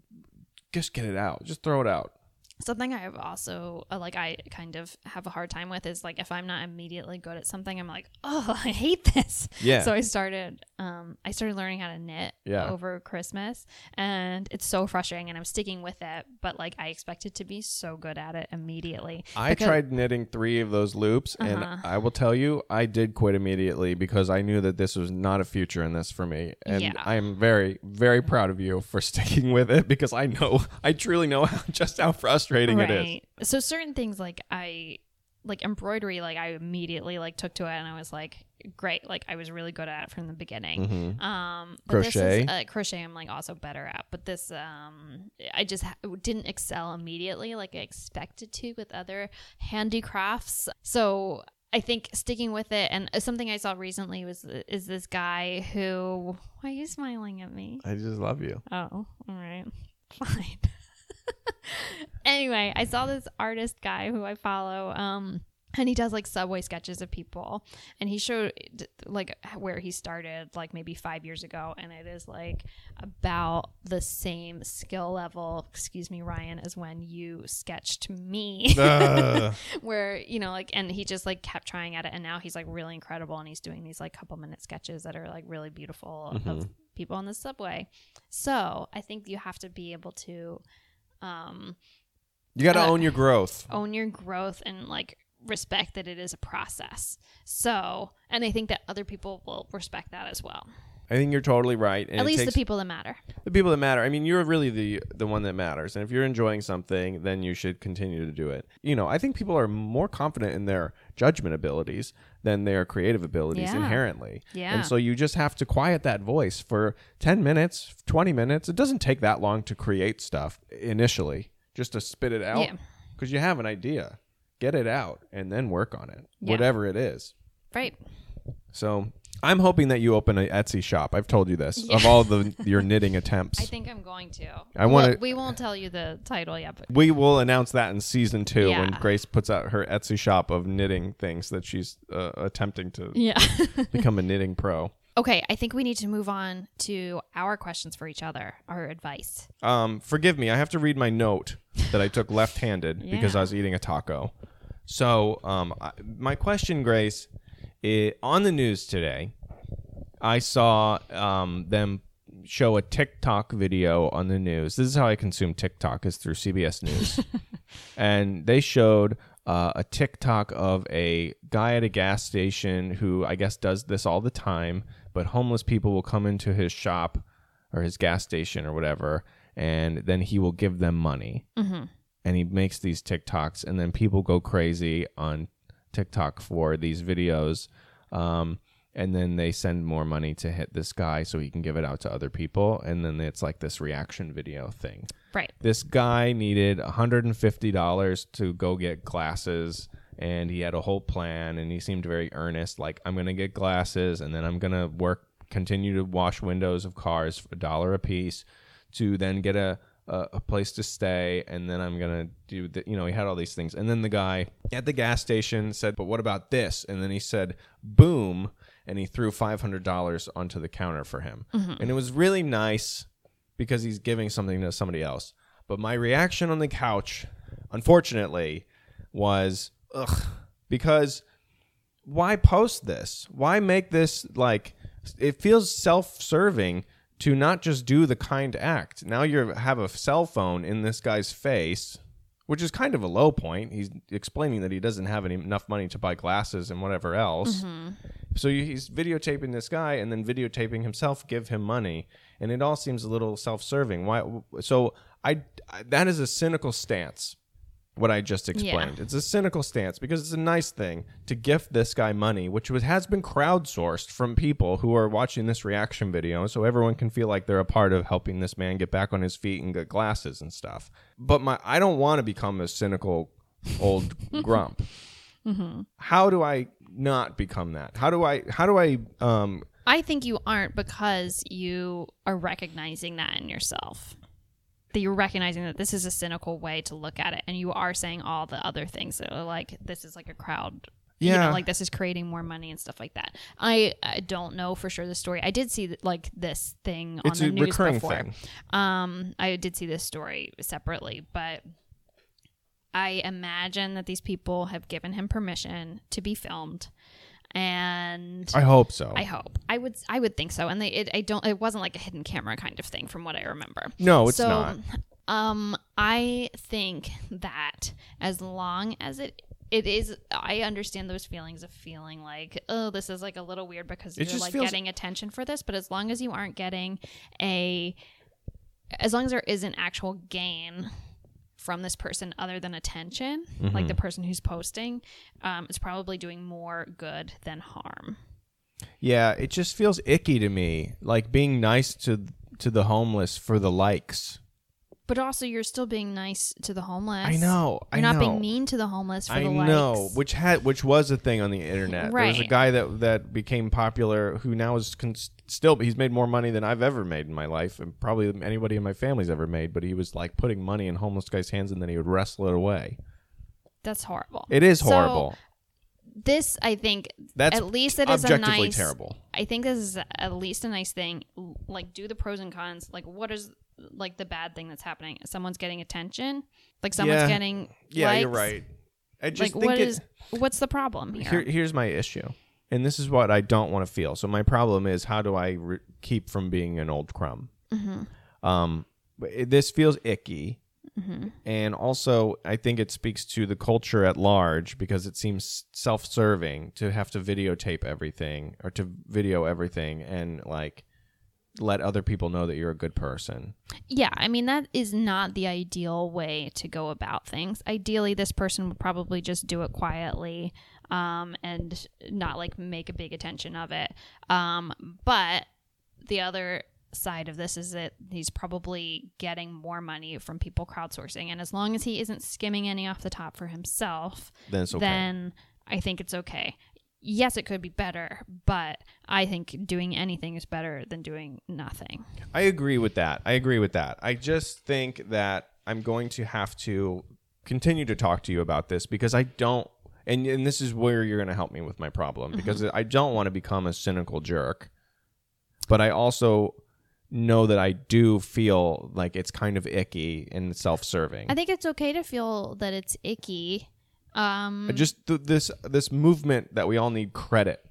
just get it out. Just throw it out. Something I've also uh, like I kind of have a hard time with is like if I'm not immediately good at something I'm like, "Oh, [laughs] I hate this." Yeah. So I started um I started learning how to knit Yeah. over Christmas and it's so frustrating and I'm sticking with it, but like I expected to be so good at it immediately. I Because- tried knitting three of those loops, and Uh-huh. I will tell you, I did quit immediately because I knew that this was not a future in this for me. And Yeah. I am very, very proud of you for [laughs] sticking with it because I know, I truly know how, just how frustrating it is. So certain things like I like embroidery, like I immediately like took to it and I was like, great. Like I was really good at it from the beginning. Mhm. Um, Crochet? is, uh, crochet, I'm like also better at, but this, um, I just ha- didn't excel immediately like I expected to with other handicrafts. So I think sticking with it, and something I saw recently was is this guy who. Why are you smiling at me? I just love you. Oh, all right. [laughs] Fine. [laughs] anyway, I saw this artist guy who I follow. Um, and he does like subway sketches of people. And he showed like where he started like maybe five years ago. And it is like about the same skill level excuse me ryan as when you sketched me. Ugh. [laughs] where you know like and he just like kept trying at it. And now he's like really incredible. And he's doing these like couple minute sketches that are like really beautiful of people on the subway. So i think you have to be able to um you got to Uh, own your growth. own your growth and like respect that it is a process so and i think that other people will respect that as well I think you're totally right. And at least takes- the people that matter the people that matter. I mean, you're really the the one that matters. And if you're enjoying something, then you should continue to do it. You know, I think people are more confident in their judgment abilities than their creative abilities Yeah. inherently. Yeah. And so you just have to quiet that voice for 10 minutes, 20 minutes. It doesn't take that long to create stuff initially, just to spit it out Yeah. because you have an idea. Get it out and then work on it, Yeah. whatever it is. right So I'm hoping that you open an Etsy shop. I've told you this Yeah. of all the [laughs] your knitting attempts. i think i'm going to I wanna- Well, we won't tell you the title yet but We will announce that in season two when Grace puts out her Etsy shop of knitting things that she's uh, attempting to yeah [laughs] become a knitting pro. Okay, I think we need to move on to our questions for each other, our advice. Um, forgive me, I have to read my note that I took [laughs] left-handed because I was eating a taco. So, um, I, my question, Grace, i on the news today, I saw um, them show a TikTok video on the news. This is how I consume TikTok is through CBS News, [laughs] and they showed uh, a TikTok of a guy at a gas station who I guess does this all the time, but homeless people will come into his shop or his gas station or whatever, and then he will give them money. Mm-hmm. And he makes these TikToks, and then people go crazy on TikTok for these videos. Um, and then they send more money to hit this guy so he can give it out to other people and then it's like this reaction video thing Right. this guy needed $150 to go get glasses and he had a whole plan and he seemed very earnest like i'm going to get glasses and then i'm going to work continue to wash windows of cars for a dollar a piece to then get a a, a place to stay and then i'm going to do the you know he had all these things and then the guy at the gas station said but what about this and then he said boom and he threw $500 onto the counter for him mm-hmm. and it was really nice because he's giving something to somebody else. But my reaction on the couch, unfortunately, was ugh, because why post this? Why make this like it feels self-serving to not just do the kind act. Now you have a cell phone in this guy's face, which is kind of a low point. He's explaining that he doesn't have any, enough money to buy glasses and whatever else. Mm-hmm. So you- he's videotaping this guy and then videotaping himself give him money, and it all seems a little self-serving. Why? So I, I that is a cynical stance. What I just explained. It's a cynical stance because it's a nice thing to gift this guy money, which was, has been crowdsourced from people who are watching this reaction video, so everyone can feel like they're a part of helping this man get back on his feet and get glasses and stuff. But my, I don't want to become a cynical old [laughs] grump how do I not become that? How do I how do I um I think you aren't because you are recognizing that in yourself. That you're recognizing that this is a cynical way to look at it, and you are saying all the other things that are like this is like a crowd. You Yeah. know, like this is creating more money and stuff like that. I, I don't know for sure the story. I did see like this thing on it's the a news recurring before. thing. Um, I did see this story separately, but I imagine that these people have given him permission to be filmed, and I hope so. I hope. I would. I would think so. And they. It, I don't. It wasn't like a hidden camera kind of thing, from what I remember. no, it's so, not. Um, I think that as long as it. It is. I understand those feelings of feeling like, oh, this is like a little weird because It you're like feels- getting attention for this. But as long as you aren't getting a, as long as there isn't actual gain from this person other than attention, like Mm-hmm. the person who's posting, um, it's probably doing more good than harm. Yeah, it just feels icky to me. Like being nice to to the homeless for the likes. But also, you're still being nice to the homeless. I know. You're I not know. being mean to the homeless for I the likes. know, which had which was a thing on the internet. There was a guy that that became popular who now is con- still he's made more money than I've ever made in my life, and probably anybody in my family's ever made. But he was like putting money in homeless guys' hands, and then he would wrestle it away. That's horrible. It is So, horrible. This, I think, That's at least it is a objectively nice. terrible. I think this is at least a nice thing. Like, do the pros and cons. Like, what is like the bad thing that's happening? Someone's getting attention. Like, someone's Yeah. getting. Yeah, you're right. I just Like, think what it, is? What's the problem here? here, here's my issue, and this is what I don't want to feel. So my problem is how do I re- keep from being an old crumb? Mm-hmm. Um, it, this feels icky, Mm-hmm. and also I think it speaks to the culture at large because it seems self-serving to have to videotape everything or to video everything and like let other people know that you're a good person. Yeah, I mean that is not the ideal way to go about things. Ideally, this person would probably just do it quietly um, and not like make a big attention of it. Um, but the other side of this is that he's probably getting more money from people crowdsourcing, and as long as he isn't skimming any off the top for himself, Then it's okay. then I think it's okay. Yes, it could be better, but I think doing anything is better than doing nothing. I agree with that. I agree with that. I just think that I'm going to have to continue to talk to you about this because I don't and and this is where you're going to help me with my problem mm-hmm. because I don't want to become a cynical jerk. But I also know that I do feel like it's kind of icky and self-serving. I think it's okay to feel that it's icky. Um, just th- this this movement that we all need credit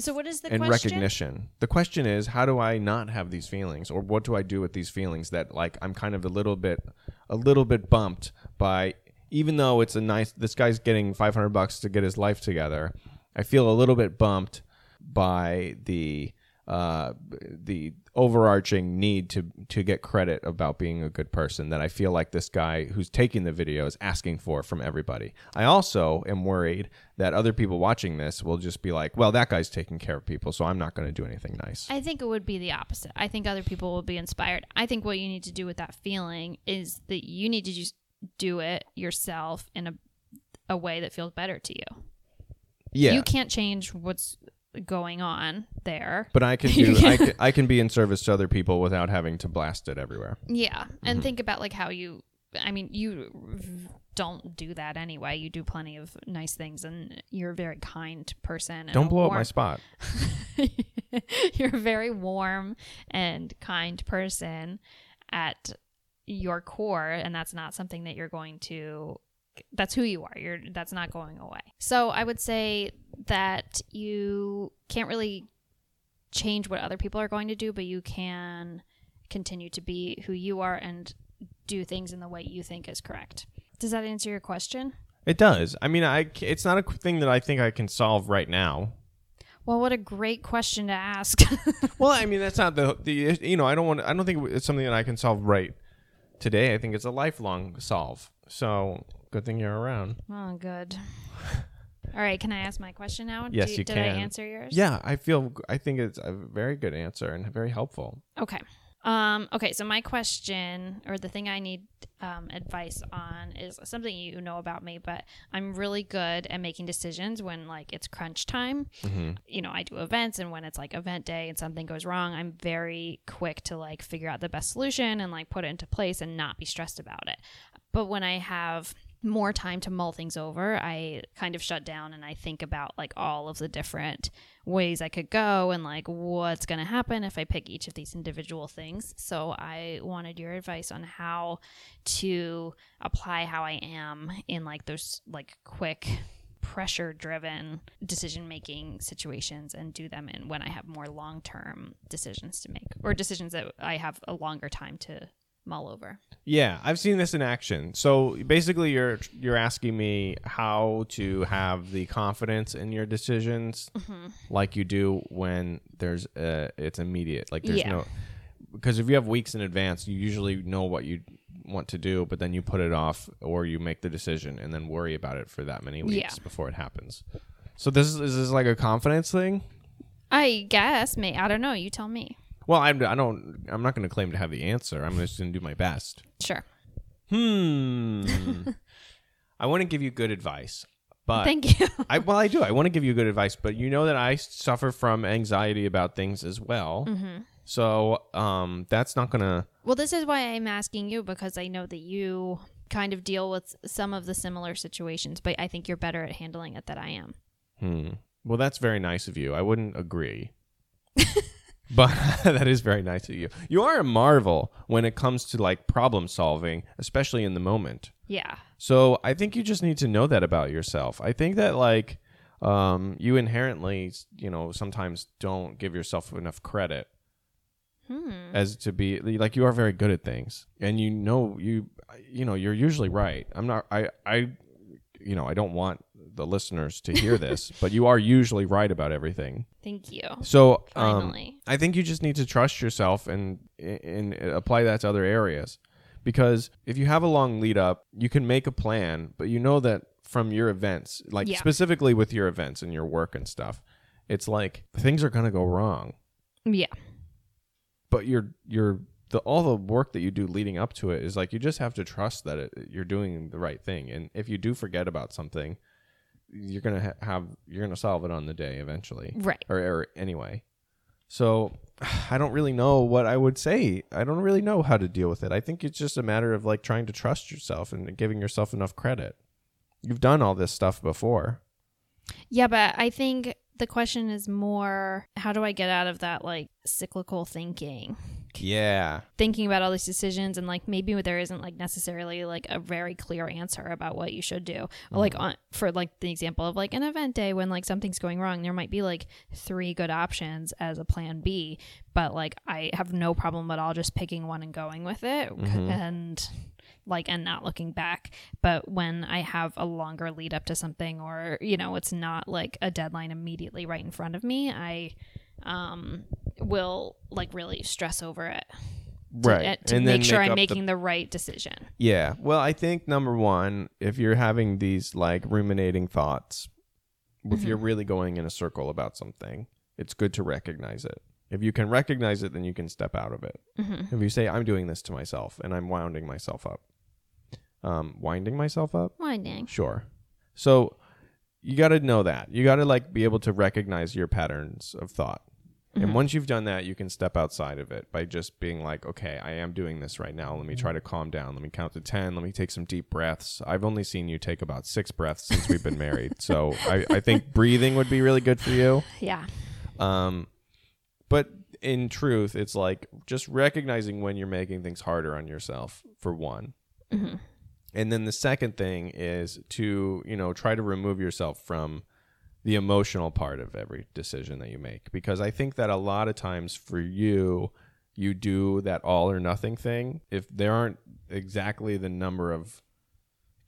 so what is the and question? recognition. The question is, how do I not have these feelings, or what do I do with these feelings that like I'm kind of a little bit, a little bit bumped by, even though it's a nice, this guy's getting 500 bucks to get his life together. I feel a little bit bumped by the uh, the overarching need to to get credit about being a good person that I feel like this guy who's taking the video is asking for from everybody. I also am worried that other people watching this will just be like, "Well, that guy's taking care of people, so I'm not going to do anything nice." I think it would be the opposite. I think other people will be inspired. I think what you need to do with that feeling is that you need to just do it yourself in a a way that feels better to you. yeah, You can't change what's going on there. but I can [laughs] do I can, I can be in service to other people without having to blast it everywhere. Yeah, and Mm-hmm. think about like how you. I mean, you don't do that anyway. You do plenty of nice things, and you're a very kind person. and Don't blow up my spot. [laughs] you're a very warm and kind person at your core, and that's not something that you're going to. That's who you are. You're that's not going away. So I would say that you can't really change what other people are going to do, but you can continue to be who you are and do things in the way you think is correct. Does that answer your question? It does. I mean, I it's not a thing that I think I can solve right now. Well, what a great question to ask. [laughs] Well, I mean, that's not the the you know, I don't want I don't think it's something that I can solve right today. I think it's a lifelong solve. So, good thing you're around. oh, good. All right, can I ask my question now? Yes, Do- you did I answer yours? Yeah, I feel I think it's a very good answer and very helpful. Okay. Um, okay, so my question or the thing I need um, advice on is something you know about me, but I'm really good at making decisions when like it's crunch time. Mm-hmm. You know, I do events and when it's like event day and something goes wrong, I'm very quick to like figure out the best solution and like put it into place and not be stressed about it. But when I have more time to mull things over, I kind of shut down and I think about like all of the different ways I could go and like what's going to happen if I pick each of these individual things. So I wanted your advice on how to apply how I am in like those like quick pressure driven decision making situations and do them in when I have more long term decisions to make or decisions that I have a longer time to mull over. Yeah, I've seen this in action. So basically, you're you're asking me how to have the confidence in your decisions, like you do when there's uh it's immediate. Like there's Yeah. no because if you have weeks in advance, you usually know what you want to do, but then you put it off or you make the decision and then worry about it for that many weeks Yeah. before it happens. So this is, is this like a confidence thing? I guess, may I don't know. You tell me. Well, I'm I don't I'm not going to claim to have the answer. I'm just going to do my best. Sure. Hmm. [laughs] I want to give you good advice, but Thank you. I well, I do. I want to give you good advice, but you know that I suffer from anxiety about things as well. Mm-hmm. So, um, that's not gonna. well, this is why I'm asking you because I know that you kind of deal with some of the similar situations, but I think you're better at handling it than I am. Hmm. Well, that's very nice of you. I wouldn't agree, [laughs] but [laughs] that is very nice of you. You are a marvel when it comes to like problem solving, especially in the moment. Yeah. So I think you just need to know that about yourself. I think that like um, you inherently, you know, sometimes don't give yourself enough credit Hmm. as to be like you are very good at things, and you know you you know you're usually right. I'm not. I I you know I don't want the listeners to hear this, [laughs] but you are usually right about everything. Thank you. So um, Finally. I think you just need to trust yourself and and apply that to other areas. Because if you have a long lead up, you can make a plan, but you know that from your events, like Yeah. specifically with your events and your work and stuff, it's like things are going to go wrong. Yeah. But you're you're the all the work that you do leading up to it is like you just have to trust that it, you're doing the right thing. And if you do forget about something, you're going to ha- have you're going to solve it on the day eventually Right. or, or anyway. So [sighs] I don't really know what I would say. I don't really know how to deal with it. I think it's just a matter of like trying to trust yourself and giving yourself enough credit. You've done all this stuff before. Yeah, but I think the question is more how do I get out of that like cyclical thinking? Yeah. Thinking about all these decisions and like maybe there isn't like necessarily like a very clear answer about what you should do. Or mm-hmm. like on for like the example of like an event day when like something's going wrong, there might be like three good options as a plan B, but like I have no problem at all just picking one and going with it mm-hmm. and like and not looking back but when i have a longer lead up to something or you know it's not like a deadline immediately right in front of me i um, will like really stress over it to, right. uh, to and make sure I'm up the- making the right decision. Yeah. Well, I think number one, if you're having these like ruminating thoughts, if Mm-hmm. you're really going in a circle about something, it's good to recognize it. If you can recognize it, then you can step out of it. Mm-hmm. If you say, I'm doing this to myself and I'm winding myself up, um, winding myself up, Winding. sure. So you got to know that. You got to like be able to recognize your patterns of thought. Mm-hmm. And once you've done that, you can step outside of it by just being like, okay, I am doing this right now. Let me try to calm down. Let me count to 10. Let me take some deep breaths. I've only seen you take about six breaths since we've been married. So I, I think breathing would be really good for you. [laughs] Yeah. Um, but in truth, it's like just recognizing when you're making things harder on yourself, for one. Mm-hmm. And then the second thing is to, you know, try to remove yourself from the emotional part of every decision that you make. Because I think that a lot of times for you, you do that all or nothing thing. If there aren't exactly the number of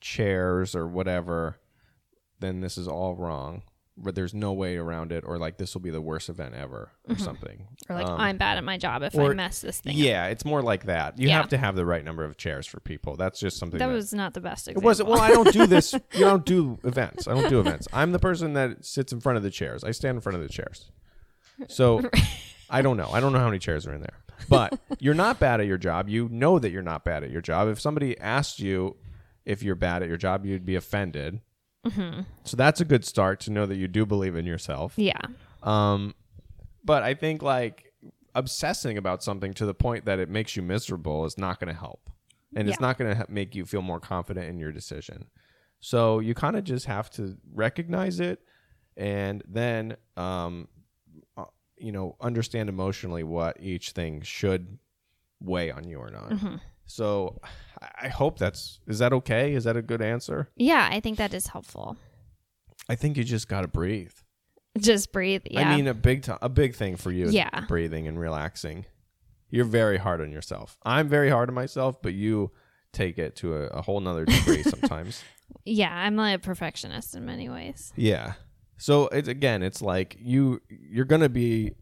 chairs or whatever, then this is all wrong. But there's no way around it, or like this will be the worst event ever, or something. Or like Um, I'm bad at my job if I mess this thing. up. Yeah, it's more like that. You Yeah. have to have the right number of chairs for people. That's just something That that was not the best it wasn't. Well, I don't do this. You don't do [laughs] events. I don't do events. I'm the person that sits in front of the chairs. I stand in front of the chairs. So I don't know. I don't know how many chairs are in there. But you're not bad at your job. You know that you're not bad at your job. If somebody asked you if you're bad at your job, you'd be offended. So that's a good start to know that you do believe in yourself. yeah. Um, but I think like obsessing about something to the point that it makes you miserable is not going to help, and it's not going to make you feel more confident in your decision. So you kind of just have to recognize it, and then um, uh, you know understand emotionally what each thing should weigh on you or not. Mm-hmm. So I- hope that's is that okay? Is that a good answer? Yeah, I think that is helpful. I think you just got to breathe. Just breathe. Yeah. I mean, a big a big thing for you is Yeah. breathing and relaxing. You're very hard on yourself. I'm very hard on myself, but you take it to a, a whole nother degree [laughs] sometimes. yeah, I'm like a perfectionist in many ways. Yeah. So it's again, it's like you you're gonna be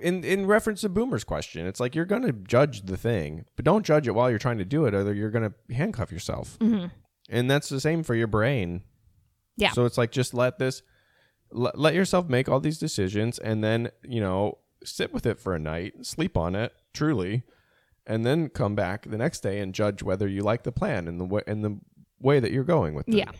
in in reference to Boomer's question. It's like you're gonna judge the thing, but don't judge it while you're trying to do it, or you're gonna handcuff yourself. Mm-hmm. And that's the same for your brain. Yeah. So it's like just let this let, let yourself make all these decisions and then, you know, sit with it for a night, sleep on it, truly, and then come back the next day and judge whether you like the plan and the way and the way that you're going with it. Yeah.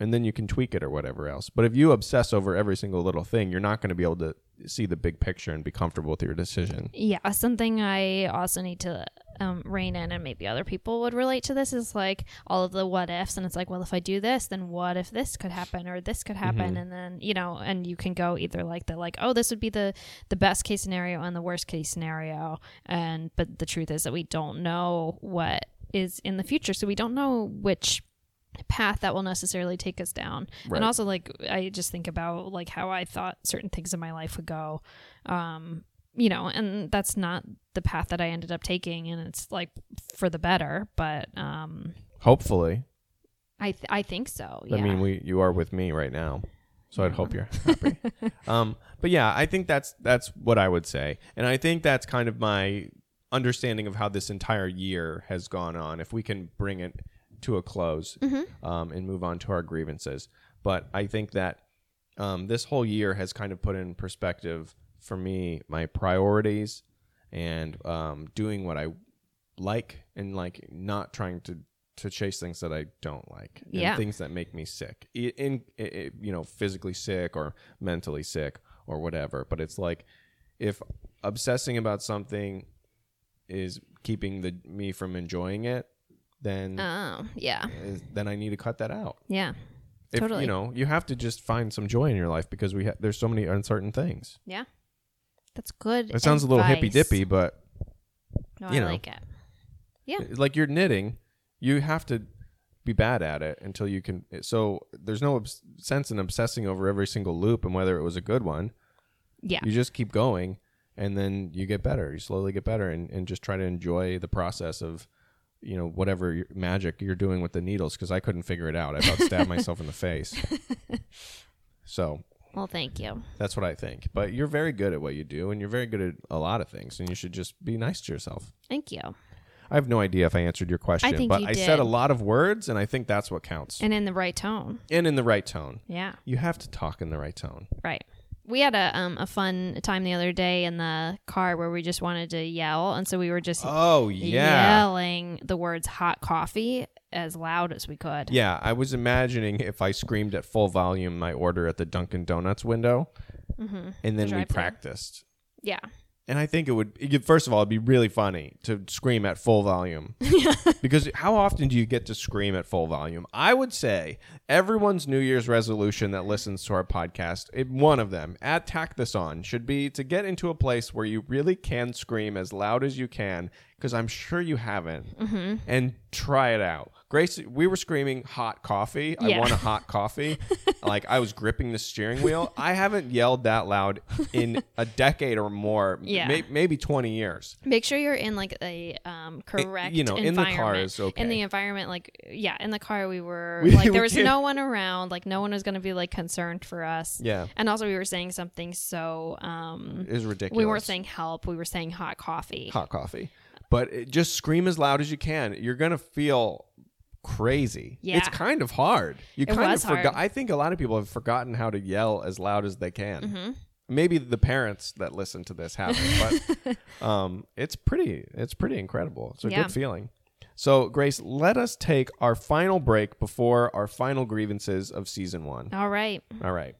And then you can tweak it or whatever else. But if you obsess over every single little thing, you're not going to be able to see the big picture and be comfortable with your decision. Yeah, something I also need to um, rein in, and maybe other people would relate to this, is like all of the what ifs. And it's like, well, if I do this, then what if this could happen or this could happen? And then, you know, and you can go either like the, like, oh, this would be the, the best case scenario and the worst case scenario. And, but the truth is that we don't know what is in the future. So we don't know which path that will necessarily take us down Right. and also like i just think about like how i thought certain things in my life would go um you know and that's not the path that i ended up taking and it's like for the better but um Hopefully. i th- i think so yeah I mean, we you are with me right now, so I'd hope you're [laughs] happy. um, but yeah, I think that's that's what I would say, and I think that's kind of my understanding of how this entire year has gone on. If we can bring it to a close um, and move on to our grievances, but I think that um, this whole year has kind of put in perspective for me my priorities and um, doing what I like and like not trying to to chase things that I don't like and Yeah. things that make me sick. I- in, i you know physically sick or mentally sick or whatever. But it's like if obsessing about something is keeping the me from enjoying it then oh yeah. is, then I need to cut that out. Yeah if Totally. you know you have to just find some joy in your life because we ha- there's so many uncertain things. Yeah. That's good it sounds a little hippy dippy, but no, you i know. like it. Yeah. Eh, like you're knitting you have to be bad at it until you can eh, so there's no obs- sense in obsessing over every single loop and whether it was a good one. Yeah. You just keep going and then you get better. You slowly get better and, and just try to enjoy the process of you know whatever magic you're doing with the needles because i couldn't figure it out i about stabbed [laughs] myself in the face so Well, thank you. That's what I think. But you're very good at what you do, and you're very good at a lot of things, and you should just be nice to yourself. Thank you. I have no idea if I answered your question, think but you I said a lot of words, and I think that's what counts. And in the right tone. And in the right tone. Yeah. You have to talk in the right tone. Right. We had a um a fun time the other day in the car where we just wanted to yell, and so we were just Oh, yeah. yelling the words "hot coffee" as loud as we could. Yeah, I was imagining if I screamed at full volume my order at the Dunkin' Donuts window, Mm-hmm. and then we practiced. Yeah. And I think it would, it- first of all, it'd be really funny to scream at full volume. [laughs] because how often do you get to scream at full volume? I would say everyone's New Year's resolution that listens to our podcast, it, one of them, at Tack This On, should be to get into a place where you really can scream as loud as you can, because I'm sure you haven't, Mm-hmm. and try it out. Grace, we were screaming hot coffee. I want a hot coffee. [laughs] like I was gripping the steering wheel. I haven't yelled that loud in a decade or more, Yeah. may- maybe 20 years. Make sure you're in like a um correct you know, in the car is okay. In the environment, like yeah, in the car we were [laughs] We- like we there was can't- no one around, like no one was gonna be like concerned for us. Yeah. And also we were saying something so um It was ridiculous. we weren't saying help, we were saying hot coffee. hot coffee. But it, just scream as loud as you can. You're going to feel crazy. Yeah. It's kind of hard. You It kind of forgot. I think a lot of people have forgotten how to yell as loud as they can. Mm-hmm. Maybe the parents that listen to this haven't, but [laughs] um, it's pretty it's pretty incredible. It's a Yeah. good feeling. So, Grace, let us take our final break before our final grievances of season 1. All right. All right.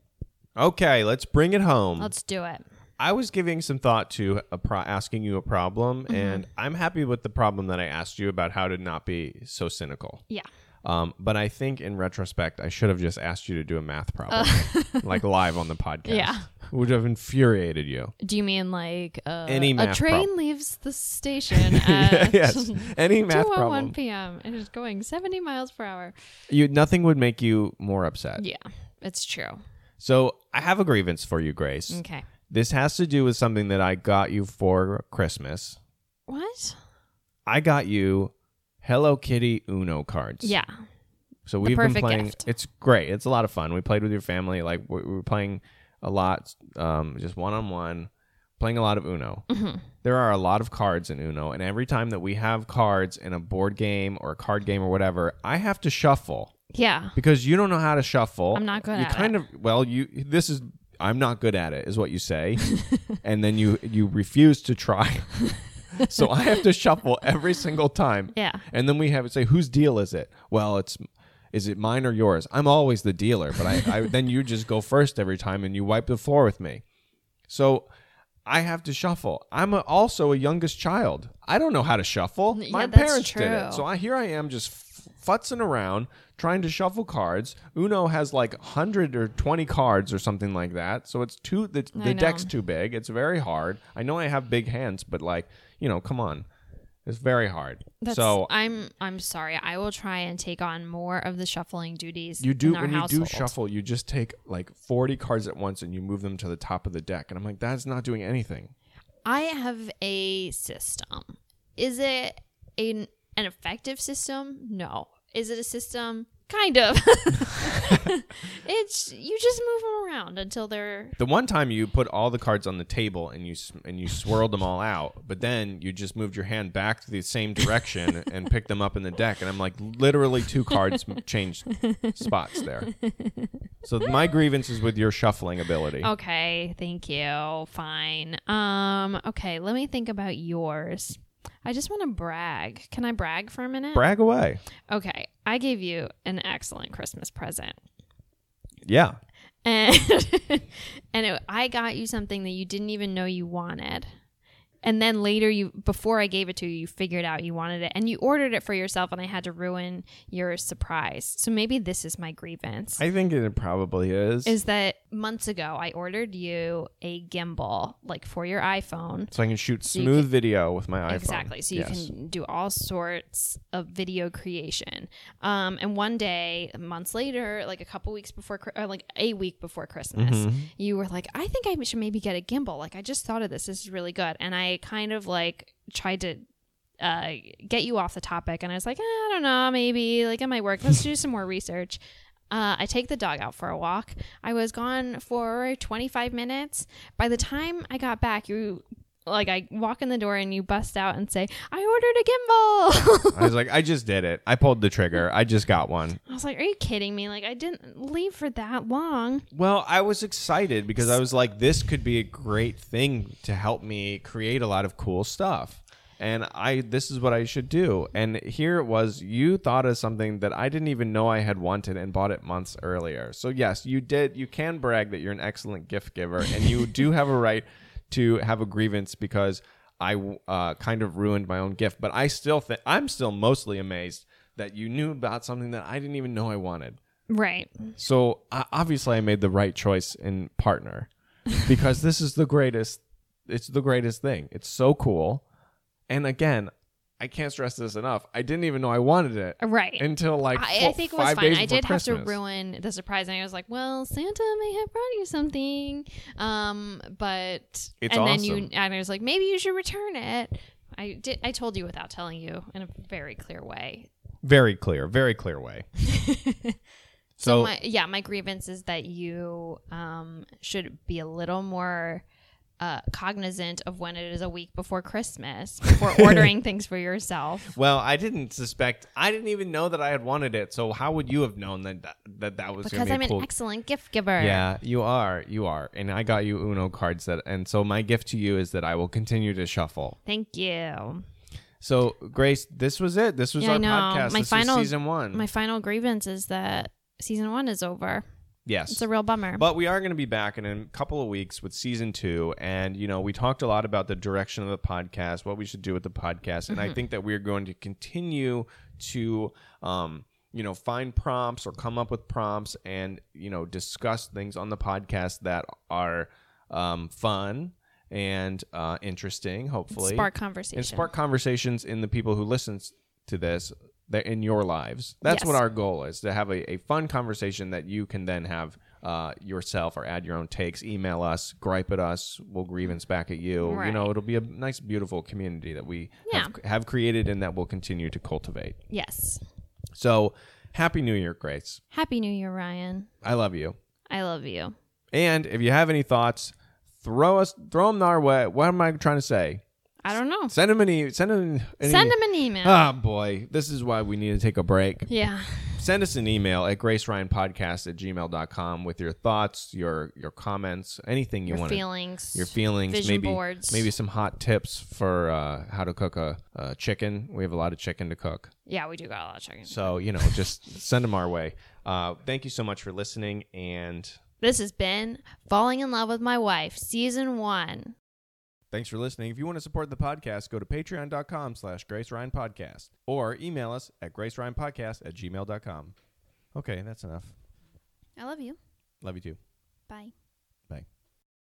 Okay, let's bring it home. Let's do it. I was giving some thought to a pro- asking you a problem, Mm-hmm. and I'm happy with the problem that I asked you about how to not be so cynical. Yeah. Um, but I think in retrospect, I should have just asked you to do a math problem, [laughs] like live on the podcast. Yeah. would have infuriated you. Do you mean like uh, Any a train prob- leaves the [laughs] station at yes, any math 2:01 problem. p.m. and is going 70 miles per hour? You nothing would make you more upset. Yeah, it's true. So I have a grievance for you, Grace. Okay. This has to do with something that I got you for Christmas. What? I got you Hello Kitty Uno cards. Yeah. So we've been perfect playing. gift. It's great. It's a lot of fun. We played with your family. Like we we were playing a lot, um, just one on one, playing a lot of Uno. Mm-hmm. There are a lot of cards in Uno, and every time that we have cards in a board game or a card game or whatever, I have to shuffle Yeah. because you don't know how to shuffle. I'm not good you at kind of well, you this is I'm not good at it, is what you say, [laughs] and then you you refuse to try. [laughs] so I have to shuffle every single time. Yeah. And then we have to say, whose deal is it? Well, it's is it mine or yours? I'm always the dealer, but I, I [laughs] then you just go first every time and you wipe the floor with me. So I have to shuffle. I'm a, also a youngest child. I don't know how to shuffle. Yeah, My parents did it. So I here I am just futzing around trying to shuffle cards. Uno has like 100 or 20 cards or something like that. So it's too the, the deck's too big. It's very hard. I know I have big hands, but like, you know, come on. It's very hard. That's, so I'm I'm sorry. I will try and take on more of the shuffling duties. You do in our when household. you do shuffle, you just take like forty cards at once and you move them to the top of the deck, and I'm like, that's not doing anything. I have a system. Is it an an effective system? No. Is it a system? Kind of. [laughs] it's you just move them around until they're The one time you put all the cards on the table and you and you swirled them all out, but then you just moved your hand back to the same direction [laughs] and picked them up in the deck, and I'm like, literally two cards changed spots there. So [laughs] my grievance is with your shuffling ability. Okay, thank you. Fine. Um, okay, let me think about yours. I just want to brag. Can I brag for a minute? Brag away. okay, I gave you an excellent Christmas present. Yeah. And [laughs] and it, I got you something that you didn't even know you wanted. And then later you before I gave it to you, you figured out you wanted it and you ordered it for yourself and I had to ruin your surprise. So maybe this is my grievance. I think it probably is. is that months ago I ordered you a gimbal like for your iPhone. so I can shoot you smooth can- video with my iPhone. Exactly. So you Yes. can do all sorts of video creation. Um, and one day, months later, like a couple weeks before, or like a week before Christmas, Mm-hmm. you were like, I think I should maybe get a gimbal. Like, I just thought of this. This is really good. And I kind of like tried to uh, get you off the topic. And I was like, eh, I don't know, maybe like it might work. Let's do some more research. Uh, I take the dog out for a walk. I was gone for 25 minutes. By the time I got back, you like I walk in the door and you bust out and say, "I ordered a gimbal." I was like, I just did it. I pulled the trigger. I just got one. I was like, "Are you kidding me? Like I didn't leave for that long." Well, I was excited because I was like, this could be a great thing to help me create a lot of cool stuff. And I this is what I should do. And here it was, you thought of something that I didn't even know I had wanted and bought it months earlier. So yes, you did you can brag that you're an excellent gift giver and you do have a right to have a grievance because I uh, kind of ruined my own gift. But I still think I'm still mostly amazed that you knew about something that I didn't even know I wanted. Right. So uh, obviously, I made the right choice in partner because this is the greatest. It's the greatest thing. It's so cool, and again, I can't stress this enough. I didn't even know I wanted it Right. until like I, fo- I think it was five fine. I before did have to ruin the surprise, and I was like, "Well, Santa may have brought you something," um, but It's and then you and I was like, "Maybe you should return it." I did. I told you without telling you in a very clear way. Very clear, very clear way. [laughs] So so my, yeah, my grievance is that you um, should be a little more uh, cognizant of when it is a week before Christmas [laughs] before ordering things for yourself. well, I didn't suspect. I didn't even know that I had wanted it. So how would you have known that that that, that was Because gonna I'm be a cool? an excellent gift giver. Yeah, you are. You are. And I got you Uno cards that and so my gift to you is that I will continue to shuffle. Thank you. So, Grace, this was it. This was Yeah, I our know. podcast. My this final- season 1. My final grievance is that season one is over. Yes. It's a real bummer. But we are going to be back in a couple of weeks with season two. And, you know, we talked a lot about the direction of the podcast, what we should do with the podcast. And Mm-hmm. I think that we're going to continue to, um, you know, find prompts or come up with prompts and, you know, discuss things on the podcast that are um, fun and uh, interesting, hopefully. Spark conversations. and spark conversations in the people who listen to this that in your lives that's Yes. what our goal is to have a, a fun conversation that you can then have uh, yourself or add your own takes email us gripe at us we'll grievance back at you you know it'll be a nice beautiful community that we Yeah. have, have created and that we'll continue to cultivate yes. so happy new year grace Happy New Year, Ryan. i love you I love you. and if you have any thoughts throw us throw them our way what am i trying to say I don't know. send them any send them any, Send him an email. Ah, boy. This is why we need to take a break. yeah. Send us an email at graceryanpodcast at gmail.com with your thoughts, your your comments, anything you Your want. feelings. Your feelings, vision maybe boards. maybe some hot tips for uh, how to cook a, a chicken. We have a lot of chicken to cook, yeah, we do got a lot of chicken. so you know, just [laughs] send them our way. Uh, thank you so much for listening, and This has been Falling in Love with My Wife, Season 1. Thanks for listening. If you want to support the podcast, go to patreon.com slash Grace Ryan Podcast or email us at graceryanpodcast at gmail.com. Okay, that's enough. I love you. Love you too. Bye.